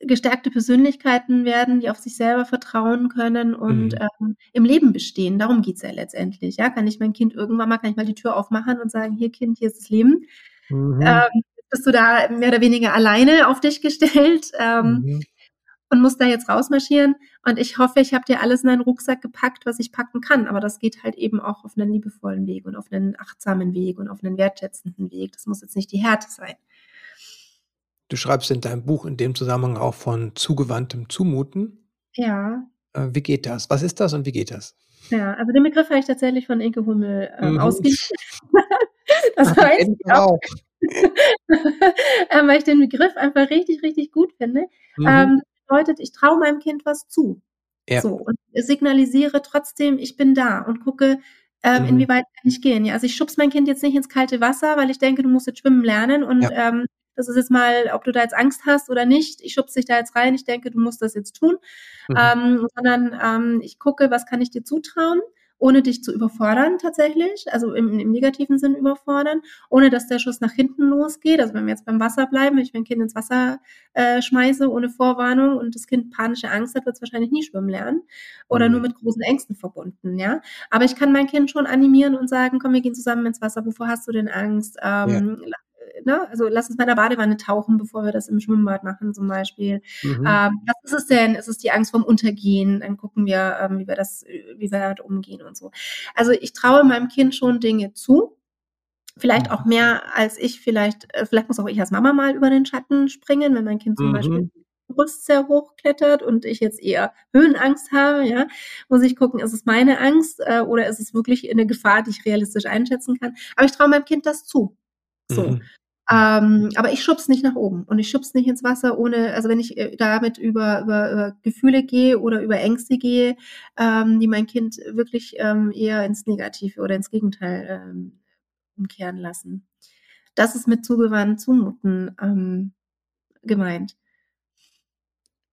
S2: gestärkte Persönlichkeiten werden, die auf sich selber vertrauen können und mhm. ähm, im Leben bestehen. Darum geht's ja letztendlich. Ja, kann ich mein Kind irgendwann mal, kann ich mal die Tür aufmachen und sagen, hier Kind, hier ist das Leben. Mhm. Ähm, bist du da mehr oder weniger alleine auf dich gestellt ähm, mhm. und musst da jetzt rausmarschieren. Und ich hoffe, ich habe dir alles in einen Rucksack gepackt, was ich packen kann. Aber das geht halt eben auch auf einen liebevollen Weg und auf einen achtsamen Weg und auf einen wertschätzenden Weg. Das muss jetzt nicht die Härte sein.
S1: Du schreibst in deinem Buch in dem Zusammenhang auch von zugewandtem Zumuten.
S2: Ja.
S1: Äh, wie geht das? Was ist das und wie geht das?
S2: Ja, also den Begriff habe ich tatsächlich von Inke Hummel ähm, mhm. ausgeliehen. das heißt auch, ähm, weil ich den Begriff einfach richtig, richtig gut finde. Mhm. Ähm, bedeutet, ich traue meinem Kind was zu. Ja. So, und signalisiere trotzdem, ich bin da und gucke, ähm, mhm. inwieweit kann ich gehen. Ja, also ich schubs mein Kind jetzt nicht ins kalte Wasser, weil ich denke, du musst jetzt schwimmen lernen und ja. ähm, das ist jetzt mal, ob du da jetzt Angst hast oder nicht. Ich schubse dich da jetzt rein. Ich denke, du musst das jetzt tun. Mhm. Ähm, sondern ähm, ich gucke, was kann ich dir zutrauen? Ohne dich zu überfordern tatsächlich, also im, im, negativen Sinn überfordern, ohne dass der Schuss nach hinten losgeht. Also wenn wir jetzt beim Wasser bleiben, wenn ich mein Kind ins Wasser äh, schmeiße ohne Vorwarnung und das Kind panische Angst hat, wird es wahrscheinlich nie schwimmen lernen oder mhm. nur mit großen Ängsten verbunden, ja. Aber ich kann mein Kind schon animieren und sagen, komm, wir gehen zusammen ins Wasser. Wovor hast du denn Angst? Ähm, ja ne, also lass uns bei der Badewanne tauchen, bevor wir das im Schwimmbad machen zum Beispiel. Mhm. Ähm, was ist es denn? Ist es die Angst vom Untergehen? Dann gucken wir, ähm, wie wir das, wie wir damit umgehen und so. Also ich traue meinem Kind schon Dinge zu. Vielleicht auch mehr als ich, vielleicht, äh, vielleicht muss auch ich als Mama mal über den Schatten springen, wenn mein Kind zum mhm. Beispiel Brust sehr hoch klettert und ich jetzt eher Höhenangst habe, ja, muss ich gucken, ist es meine Angst äh, oder ist es wirklich eine Gefahr, die ich realistisch einschätzen kann. Aber ich traue meinem Kind das zu. So. Mhm. Ähm, aber ich schub's nicht nach oben und ich schub's nicht ins Wasser, ohne, also wenn ich äh, damit über, über, über Gefühle gehe oder über Ängste gehe, ähm, die mein Kind wirklich ähm, eher ins Negative oder ins Gegenteil ähm, umkehren lassen. Das ist mit zugewandt zumuten ähm, gemeint.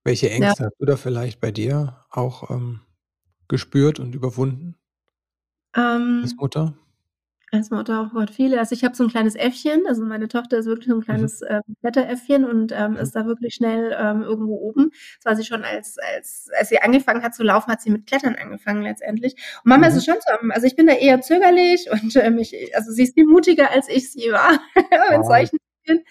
S1: Welche Ängste ja. hast du da vielleicht bei dir auch ähm, gespürt und überwunden
S2: ähm,
S1: als Mutter?
S2: Als Mutter auch Gott viele. Also ich habe so ein kleines Äffchen, also meine Tochter ist wirklich so ein mhm. kleines mhm. ähm, Blätteräffchen und ähm, mhm. ist da wirklich schnell ähm, irgendwo oben. Das war sie schon als, als, als sie angefangen hat zu laufen, hat sie mit Klettern angefangen letztendlich. Und Mama mhm. ist es schon so, also ich bin da eher zögerlich und ähm, ich, also sie ist viel mutiger als ich sie war mit wow. solchen Dingen.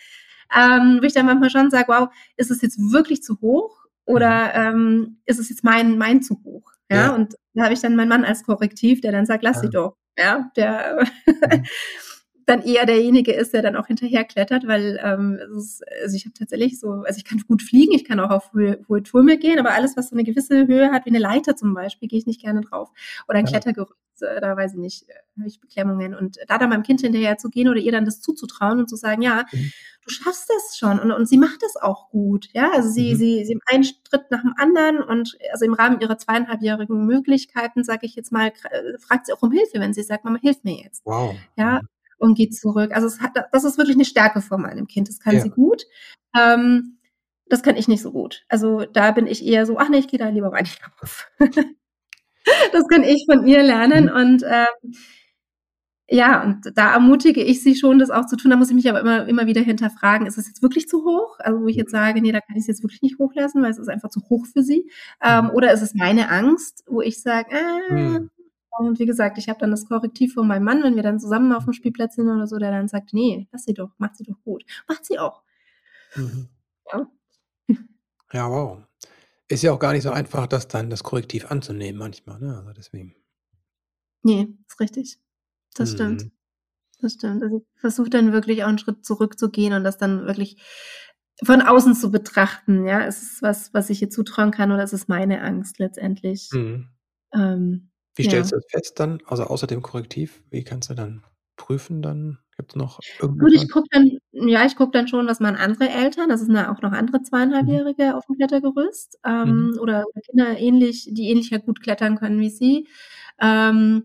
S2: Ähm, wo ich dann manchmal schon sage, wow, ist es jetzt wirklich zu hoch oder mhm. ähm, ist es jetzt mein, mein zu hoch? Ja, ja. und da habe ich dann meinen Mann als Korrektiv, der dann sagt, lass ja. sie doch. Ja, der, mhm. dann eher derjenige ist, der dann auch hinterher klettert, weil ähm, ist, also ich habe tatsächlich so, also ich kann gut fliegen, ich kann auch auf hohe, hohe Turme gehen, aber alles, was so eine gewisse Höhe hat, wie eine Leiter zum Beispiel, gehe ich nicht gerne drauf. Oder ein ja. Klettergerüst, äh, da weiß ich nicht, habe ich Beklemmungen. Und da dann meinem Kind hinterher zu gehen oder ihr dann das zuzutrauen und zu sagen, ja, mhm. du schaffst das schon und, und sie macht das auch gut. Ja, also sie, mhm. sie, sie einen Schritt nach dem anderen und also im Rahmen ihrer zweieinhalbjährigen Möglichkeiten, sage ich jetzt mal, äh, fragt sie auch um Hilfe, wenn sie sagt, Mama, hilf mir jetzt.
S1: Wow.
S2: Ja, mhm und geht zurück. Also hat, das ist wirklich eine Stärke von meinem Kind. Das kann ja. sie gut. Ähm, das kann ich nicht so gut. Also da bin ich eher so, ach nee, ich gehe da lieber weiter drauf. das kann ich von ihr lernen mhm. und ähm, ja, und da ermutige ich sie schon, das auch zu tun. Da muss ich mich aber immer, immer wieder hinterfragen, ist es jetzt wirklich zu hoch? Also wo ich jetzt sage, nee, da kann ich es jetzt wirklich nicht hochlassen, weil es ist einfach zu hoch für sie. Ähm, mhm. oder ist es meine Angst, wo ich sage, äh, mhm. Und wie gesagt, ich habe dann das Korrektiv von meinem Mann, wenn wir dann zusammen auf dem Spielplatz sind oder so, der dann sagt, nee, lass sie doch, macht sie doch gut. Macht sie auch. Mhm.
S1: Ja. ja, wow. Ist ja auch gar nicht so einfach, das dann das Korrektiv anzunehmen manchmal, ne? Also deswegen.
S2: Nee, ist richtig. Das mhm. stimmt. Das stimmt. Also ich versuche dann wirklich auch einen Schritt zurückzugehen und das dann wirklich von außen zu betrachten, ja. Ist es was, was ich ihr zutrauen kann oder ist es meine Angst letztendlich? Mhm.
S1: Ähm, wie stellst ja. du das fest dann? Also außer dem Korrektiv, wie kannst du dann prüfen dann? Gibt es noch
S2: Gut, ich gucke dann, ja, ich gucke dann schon, was man andere Eltern, das sind ja auch noch andere mhm. zweieinhalbjährige mhm. auf dem Klettergerüst, ähm, mhm. oder Kinder ähnlich, die ähnlich gut klettern können wie sie. Ähm,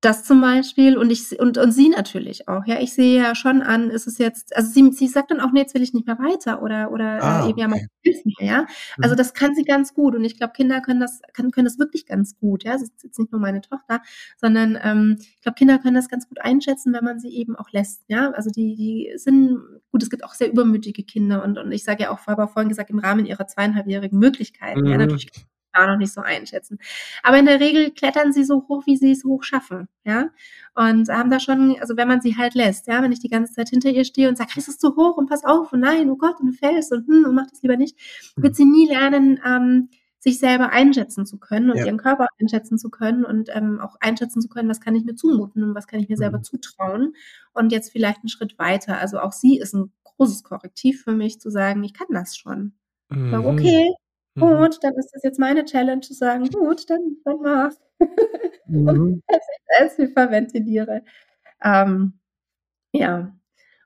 S2: das zum Beispiel und ich und, und sie natürlich auch. Ja, ich sehe ja schon an, ist es jetzt, also sie, sie sagt dann auch, nee, jetzt will ich nicht mehr weiter oder oder ah, äh, eben ja mal hilf mir, ja. Also mhm. das kann sie ganz gut und ich glaube, Kinder können das kann, können das wirklich ganz gut. Ja, das ist jetzt nicht nur meine Tochter, sondern ähm, ich glaube, Kinder können das ganz gut einschätzen, wenn man sie eben auch lässt. Ja, also die die sind gut. Es gibt auch sehr übermütige Kinder und und ich sage ja auch, habe vorhin gesagt, im Rahmen ihrer zweieinhalbjährigen Möglichkeiten. Mhm. Ja, natürlich gar noch nicht so einschätzen. Aber in der Regel klettern sie so hoch, wie sie es hoch schaffen, ja. Und haben da schon, also wenn man sie halt lässt, ja, wenn ich die ganze Zeit hinter ihr stehe und sage, das ist zu hoch und pass auf und nein, oh Gott, und du fällst und hm, und mach das lieber nicht, mhm. wird sie nie lernen, ähm, sich selber einschätzen zu können und ja. ihren Körper einschätzen zu können und ähm, auch einschätzen zu können, was kann ich mir zumuten und was kann ich mir mhm. selber zutrauen und jetzt vielleicht einen Schritt weiter. Also auch sie ist ein großes Korrektiv für mich zu sagen, ich kann das schon. Mhm. Sage, okay. Gut, dann ist das jetzt meine Challenge zu sagen, gut, dann, dann mach's. Mhm. und dass ich verventiliere. Ähm, ja.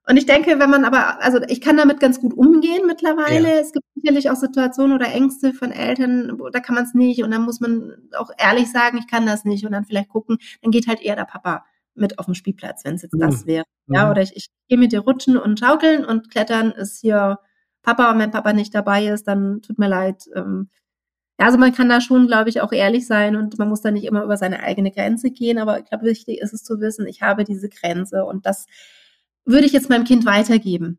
S2: Und ich denke, wenn man aber, also ich kann damit ganz gut umgehen mittlerweile. Ja. Es gibt sicherlich auch Situationen oder Ängste von Eltern, da kann man es nicht und dann muss man auch ehrlich sagen, ich kann das nicht und dann vielleicht gucken, dann geht halt eher der Papa mit auf den Spielplatz, wenn es jetzt mhm. das wäre. Ja, mhm. oder ich, ich gehe mit dir rutschen und schaukeln und klettern ist hier Papa und mein Papa nicht dabei ist, dann tut mir leid. Ähm, ja, also man kann da schon, glaube ich, auch ehrlich sein und man muss da nicht immer über seine eigene Grenze gehen, aber ich glaube, wichtig ist es zu wissen, ich habe diese Grenze und das würde ich jetzt meinem Kind weitergeben.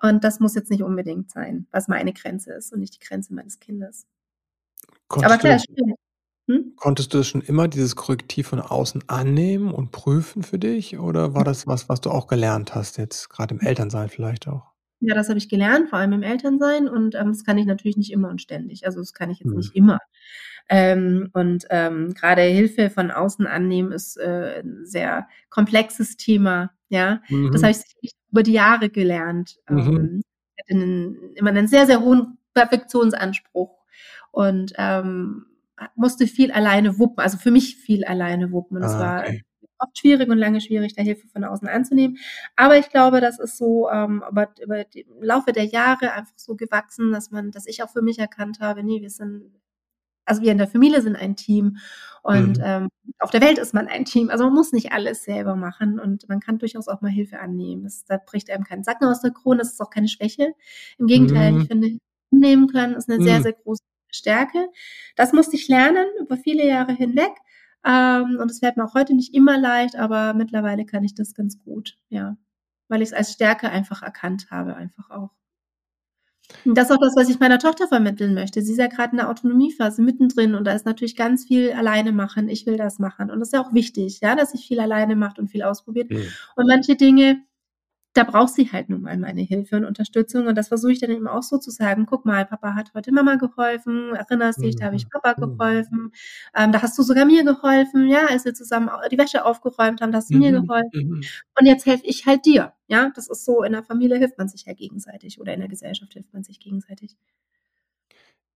S2: Und das muss jetzt nicht unbedingt sein, was meine Grenze ist und nicht die Grenze meines Kindes.
S1: Konntest aber klar, du, hm? Konntest du schon immer dieses Korrektiv von außen annehmen und prüfen für dich? Oder war das was, was du auch gelernt hast, jetzt gerade im Elternsein vielleicht auch?
S2: Ja, das habe ich gelernt, vor allem im Elternsein und, ähm, das kann ich natürlich nicht immer und ständig. Also, das kann ich jetzt Mhm. nicht immer. Ähm, und, ähm, grade Hilfe von außen annehmen ist, äh, 'n sehr komplexes Thema, ja. Das habe mhm. ich über die Jahre gelernt. Mhm. Ähm, ich hatte immer einen sehr, sehr hohen Perfektionsanspruch und, ähm, musste viel alleine wuppen, also für mich viel alleine wuppen und es Ah, war okay oft schwierig und lange schwierig, da Hilfe von außen anzunehmen. Aber ich glaube, das ist so ähm, über, über die, im Laufe der Jahre einfach so gewachsen, dass man, dass ich auch für mich erkannt habe, nee, wir sind, also wir in der Familie sind ein Team und mhm. ähm, auf der Welt ist man ein Team. Also man muss nicht alles selber machen und man kann durchaus auch mal Hilfe annehmen. Das, da bricht einem kein Sacken aus der Krone, das ist auch keine Schwäche. Im Gegenteil, mhm. ich finde, nehmen können ist eine mhm. sehr, sehr große Stärke. Das musste ich lernen über viele Jahre hinweg. Ähm, und es fällt mir auch heute nicht immer leicht, aber mittlerweile kann ich das ganz gut, ja. Weil ich es als Stärke einfach erkannt habe, einfach auch. Und das ist auch das, was ich meiner Tochter vermitteln möchte. Sie ist ja gerade in der Autonomiephase mittendrin und da ist natürlich ganz viel alleine machen. Ich will das machen. Und das ist ja auch wichtig, ja, dass ich viel alleine macht und viel ausprobiert. Mhm. Und manche Dinge da braucht sie halt nun mal meine Hilfe und Unterstützung. Und das versuche ich dann eben auch so zu sagen: „Guck mal, Papa hat heute Mama geholfen. Erinnerst dich, da habe ich
S1: Mhm.
S2: Papa
S1: Mhm.
S2: geholfen. Ähm, da hast du sogar mir geholfen, ja, als wir zusammen die Wäsche aufgeräumt haben, da hast du mir
S1: Mhm.
S2: geholfen. Und jetzt helfe ich halt dir.“ Ja, das ist so in der Familie hilft man sich ja gegenseitig oder in der Gesellschaft hilft man sich gegenseitig.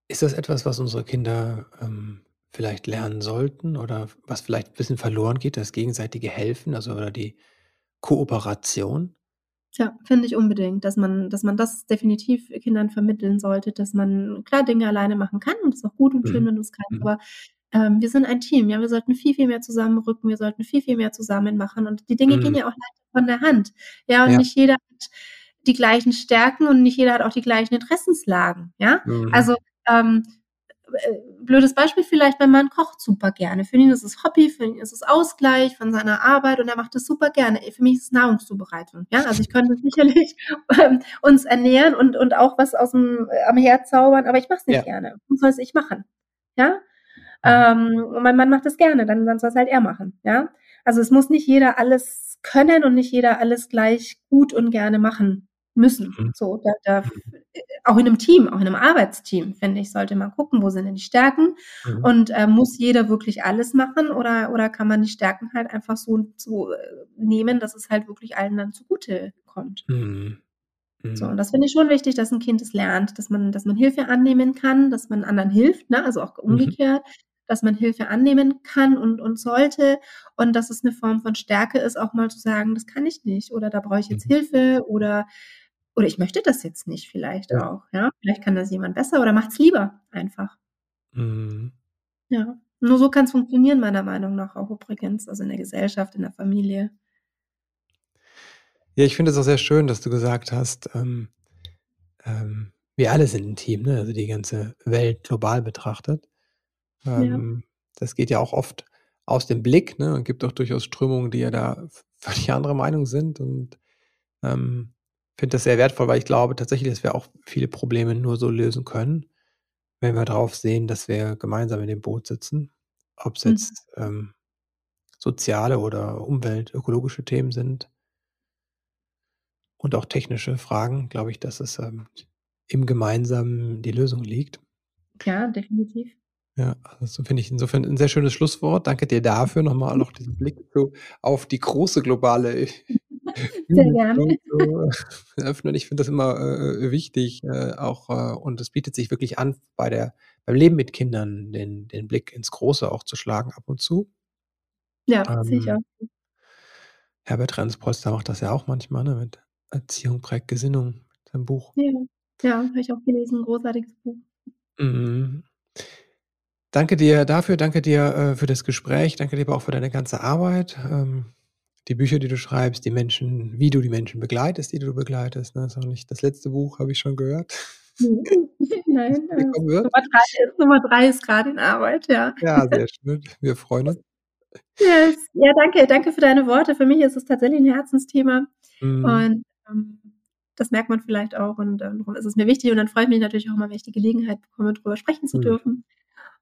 S1: Ist das etwas, was unsere Kinder, ähm, vielleicht lernen sollten oder was vielleicht 'n bisschen verloren geht, das gegenseitige Helfen, also oder die Kooperation?
S2: Ja, finde ich unbedingt, dass man dass man das definitiv Kindern vermitteln sollte, dass man klar Dinge alleine machen kann und das ist auch gut und schön,
S1: Mhm.
S2: wenn du's kannst,
S1: Mhm.
S2: aber, ähm, wir sind ein Team, ja? Wir sollten viel, viel mehr zusammenrücken, wir sollten viel, viel mehr zusammen machen und die Dinge gehen
S1: Mhm.
S2: ja auch leichter von der Hand. Ja, und
S1: Ja.
S2: nicht jeder hat die gleichen Stärken und nicht jeder hat auch die gleichen Interessenslagen, ja?
S1: Mhm.
S2: Also, ähm, äh, blödes Beispiel vielleicht, mein Mann kocht super gerne. Für ihn ist es Hobby, für ihn ist es Ausgleich von seiner Arbeit und er macht das super gerne. Äh, für mich ist es Nahrungszubereitung, ja? Also, ich könnte sicherlich, ähm, uns ernähren und und auch was aus'm äh, am Herd zaubern, aber ich mache es nicht
S1: Ja.
S2: gerne. Warum soll's ich machen, ja?
S1: Mhm.
S2: Ähm, und mein Mann macht das gerne, dann dann soll's halt er machen, ja? Also, es muss nicht jeder alles können und nicht jeder alles gleich gut und gerne machen müssen.
S1: Mhm.
S2: So, da da
S1: Mhm.
S2: äh, auch in 'nem Team, auch in 'nem Arbeitsteam, finde ich, sollte man gucken, wo sind denn die Stärken
S1: Mhm.
S2: und, ähm, muss jeder wirklich alles machen oder oder kann man die Stärken halt einfach so so, äh, nehmen, dass es halt wirklich allen dann zugute kommt.
S1: Mhm.
S2: So,
S1: Mhm.
S2: und das finde ich schon wichtig, dass 'n Kind es lernt, dass man dass man Hilfe annehmen kann, dass man anderen hilft, ne, also auch umgekehrt, dass man Hilfe annehmen kann und und sollte und dass es 'ne Form von Stärke ist, auch mal zu sagen: „Das kann ich nicht“ oder „Da brauche ich jetzt. Hilfe“ oder oder „Ich möchte das jetzt nicht“, vielleicht
S1: Ja.
S2: auch, ja? Vielleicht kann das jemand besser oder macht's lieber einfach.
S1: Mhm.
S2: Ja, nur so kann's funktionieren meiner Meinung nach auch übrigens, also in der Gesellschaft, in der Familie.
S1: Ja, ich finde es auch sehr schön, dass du gesagt hast, ähm, ähm, wir alle sind 'n Team, ne, also die ganze Welt global betrachtet.
S2: Ja.
S1: Ähm, das geht ja auch oft aus dem Blick, ne, und gibt auch durchaus Strömungen, die ja da völlig anderer Meinung sind und, ähm, finde das sehr wertvoll, weil ich glaube tatsächlich, dass wir auch viele Probleme nur so lösen können, wenn wir drauf sehen, dass wir gemeinsam in dem Boot sitzen. Ob's
S2: Mhm.
S1: jetzt, ähm, soziale oder Umwelt ökologische Themen sind. Und auch technische Fragen, glaube ich, dass es, ähm, im Gemeinsamen die Lösung liegt.
S2: Ja, definitiv.
S1: Ja, also finde ich insofern 'n sehr schönes Schlusswort. Danke dir dafür noch mal noch diesen Blick auf die große globale
S2: Sehr gerne.
S1: öffnen. Ich finde das immer, äh, äh, wichtig, äh, auch, äh und es bietet sich wirklich an, bei der beim Leben mit Kindern den den Blick ins Große auch zu schlagen ab und zu.
S2: Ja, sicher.
S1: Ähm Herbert Renz-Polster macht das ja auch manchmal, ne, mit „Erziehung prägt Gesinnung“, sein Buch.
S2: Ja, ja, habe ich auch gelesen, großartiges Buch.
S1: Mhm. Danke dir dafür, danke dir, äh, für das Gespräch. Danke dir aber auch für deine ganze Arbeit, ähm, die Bücher, die du schreibst, die Menschen wie du die Menschen begleitest, die du begleitest, ne? Ist auch nicht das letzte Buch, habe ich schon gehört.
S2: Mhm.
S1: Das
S2: Nein, äh. Nummer 3 ist Nummer 3 ist grad in Arbeit, ja.
S1: Ja, sehr schön. Wir freuen uns.
S2: Yes. Ja, danke. Danke für deine Worte. Für mich ist es tatsächlich 'n Herzensthema
S1: Mhm.
S2: und, ähm, das merkt man vielleicht auch und, ähm, darum ist es mir wichtig und dann freue ich mich natürlich auch immer, wenn ich die Gelegenheit bekomme, drüber sprechen zu
S1: Mhm.
S2: dürfen.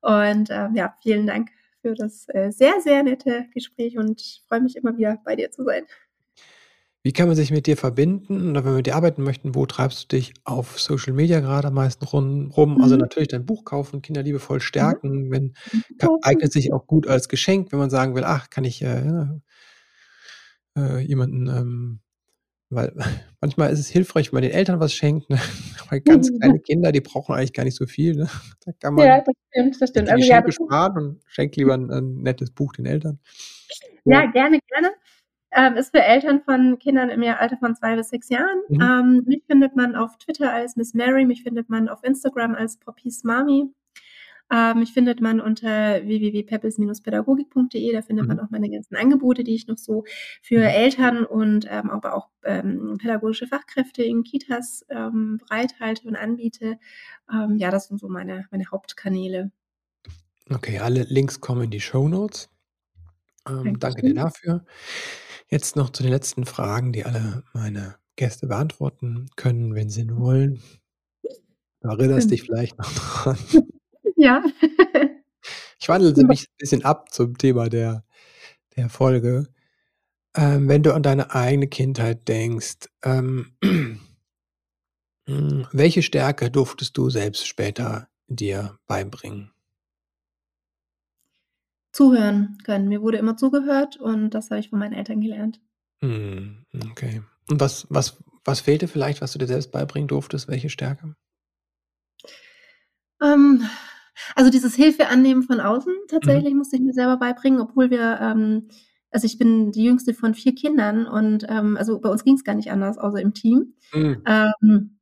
S2: Und, ähm, ja, vielen Dank für das, äh, sehr, sehr nette Gespräch und ich freue mich immer wieder, bei dir zu sein.
S1: Wie kann man sich mit dir verbinden oder wenn wir mit dir arbeiten möchten, wo treibst du dich auf Social Media grade am meisten rum? Also,
S2: Mhm.
S1: natürlich dein Buch kaufen, Kinder liebevoll
S2: Mhm.
S1: stärken, wenn ka eignet sich auch gut als Geschenk, wenn man sagen will: „Ach, kann ich, äh, ja“ „äh, jemanden, ähm“ weil manchmal ist es hilfreich, wenn man den Eltern was schenkt, ne? Weil ganz kleine Kinder, die brauchen eigentlich gar nicht so viel, ne? Da kann
S2: Ja,
S1: man
S2: das stimmt, das stimmt.
S1: die
S2: Also, ja,
S1: Geschenke
S2: Buch
S1: sparen und schenkt lieber 'n 'n nettes Buch den Eltern. Ja.
S2: Ja, gerne, gerne. Ähm, ist für Eltern von Kindern im Ja Alter von 2 bis 6 Jahren.
S1: Mhm.
S2: Ähm, mich findet man auf Twitter als Miss Mary, mich findet man auf Instagram als Poppys Mami. Ähm, mich findet man unter www.peppels-pädagogik.de, da findet man
S1: Mhm.
S2: auch meine ganzen Angebote, die ich noch so für
S1: Mhm.
S2: Eltern und, ähm, aber auch, ähm, pädagogische Fachkräfte in Kitas, ähm, bereithalte und anbiete. Ähm, ja, das sind so meine meine Hauptkanäle.
S1: Okay, alle Links kommen in die Shownotes. Ähm, danke dir dafür. Jetzt noch zu den letzten Fragen, die alle meine Gäste beantworten können, wenn sie nur wollen. Du erinnerst dich vielleicht noch dran.
S2: Ja.
S1: Ich wandle mich bisschen ab zum Thema der der Folge. Ähm, wenn du an deine eigene Kindheit denkst, ähm, hm, welche Stärke durftest du selbst später dir beibringen?
S2: Zuhören können. Mir wurde immer zugehört und das habe ich von meinen Eltern gelernt.
S1: Mhm, okay. Und was was was fehlte vielleicht, was du dir selbst beibringen durftest? Welche Stärke?
S2: Ähm, also dieses Hilfe annehmen von außen
S1: Mhm.
S2: tatsächlich musste ich mir selber beibringen, obwohl wir ähm, also ich bin die Jüngste von 4 Kindern und, ähm, also bei uns ging's gar nicht anders, außer im Team.
S1: Mhm.
S2: Ähm,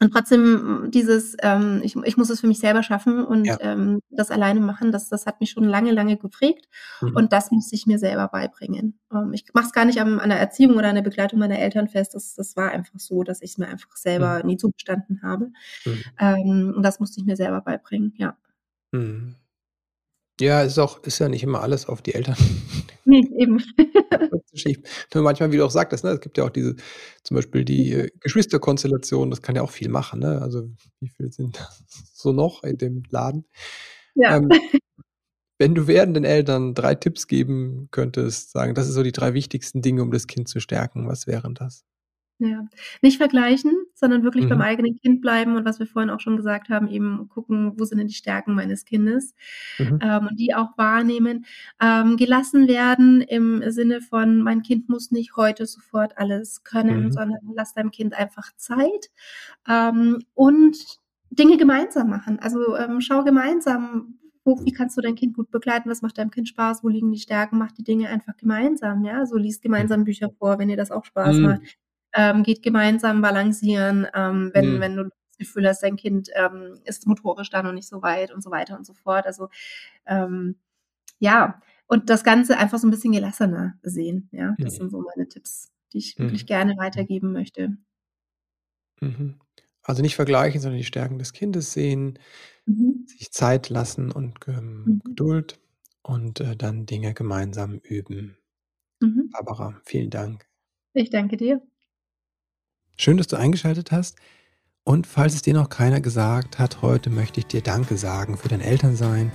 S2: und trotzdem dieses, ähm, ich ich muss es für mich selber schaffen und,
S1: Ja.
S2: ähm, das alleine machen, das das hat mich schon lange, lange geprägt
S1: Mhm.
S2: und das musste ich mir selber beibringen. Ähm, ich mache es gar nicht am an der Erziehung oder an der Begleitung meiner Eltern fest. Das das war einfach so, dass ich's mir einfach
S1: Mhm.
S2: selber nie zugestanden habe.
S1: Mhm.
S2: Ähm, und das musste ich mir selber beibringen, ja.
S1: Mhm. Ja, ist auch ist ja nicht immer alles auf die Eltern
S2: Ne, eben.
S1: Nur manchmal, wie du auch sagtest, ne, es gibt ja auch diese zum Beispiel die, äh, Geschwisterkonstellation, das kann ja auch viel machen, ne? Also, wie viel sind so noch in dem Laden?
S2: Ja.
S1: Ähm, wenn du werdenden Eltern 3 Tipps geben könntest, sagen: „Das sind so die 3 wichtigsten Dinge, um das Kind zu stärken“, was wären das?
S2: Ja. Nicht vergleichen, sondern wirklich beim
S1: Mhm.
S2: eigenen Kind bleiben und was wir vorhin auch schon gesagt haben, eben gucken, wo sind denn die Stärken meines Kindes,
S1: Mhm.
S2: ähm, und die auch wahrnehmen. Ähm, gelassen werden im Sinne von: „Mein Kind muss nicht heute sofort alles können,
S1: Mhm.
S2: sondern lass deinem Kind einfach Zeit.“ Ähm, und Dinge gemeinsam machen. Also, ähm, schau gemeinsam, wie kannst du dein Kind gut begleiten? Was macht deinem Kind Spaß? Wo liegen die Stärken? Macht die Dinge einfach gemeinsam, ja? So liest
S1: Mhm.
S2: gemeinsam Bücher vor, wenn dir das auch Spaß macht. Ähm, geht gemeinsam balancieren, ähm, wenn
S1: Mhm.
S2: wenn du das Gefühl hast, dein Kind, ähm, ist motorisch da noch nicht so weit und so weiter und so fort. Also, ähm, ja, und das Ganze einfach so 'n bisschen gelassener sehen, ja? Das
S1: Mhm.
S2: sind so meine Tipps, die ich wirklich
S1: Mhm.
S2: gerne
S1: Mhm.
S2: weitergeben möchte.
S1: Mhm. Also, nicht vergleichen, sondern die Stärken des Kindes sehen,
S2: Mhm.
S1: sich Zeit lassen und,
S2: Mhm.
S1: Geduld und, äh, dann Dinge gemeinsam üben. Barbara, vielen Dank.
S2: Ich danke dir.
S1: Schön, dass du eingeschaltet hast. Und falls es dir noch keiner gesagt hat, heute möchte ich dir Danke sagen für dein Elternsein,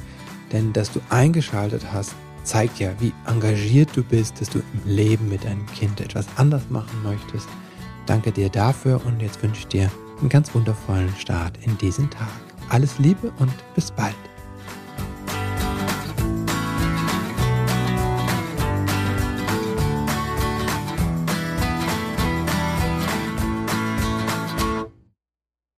S1: denn dass du eingeschaltet hast, zeigt ja, wie engagiert du bist, dass du im Leben mit deinem Kind etwas anders machen möchtest. Danke dir dafür und jetzt wünsche ich dir einen ganz wundervollen Start in diesen Tag. Alles Liebe und bis bald.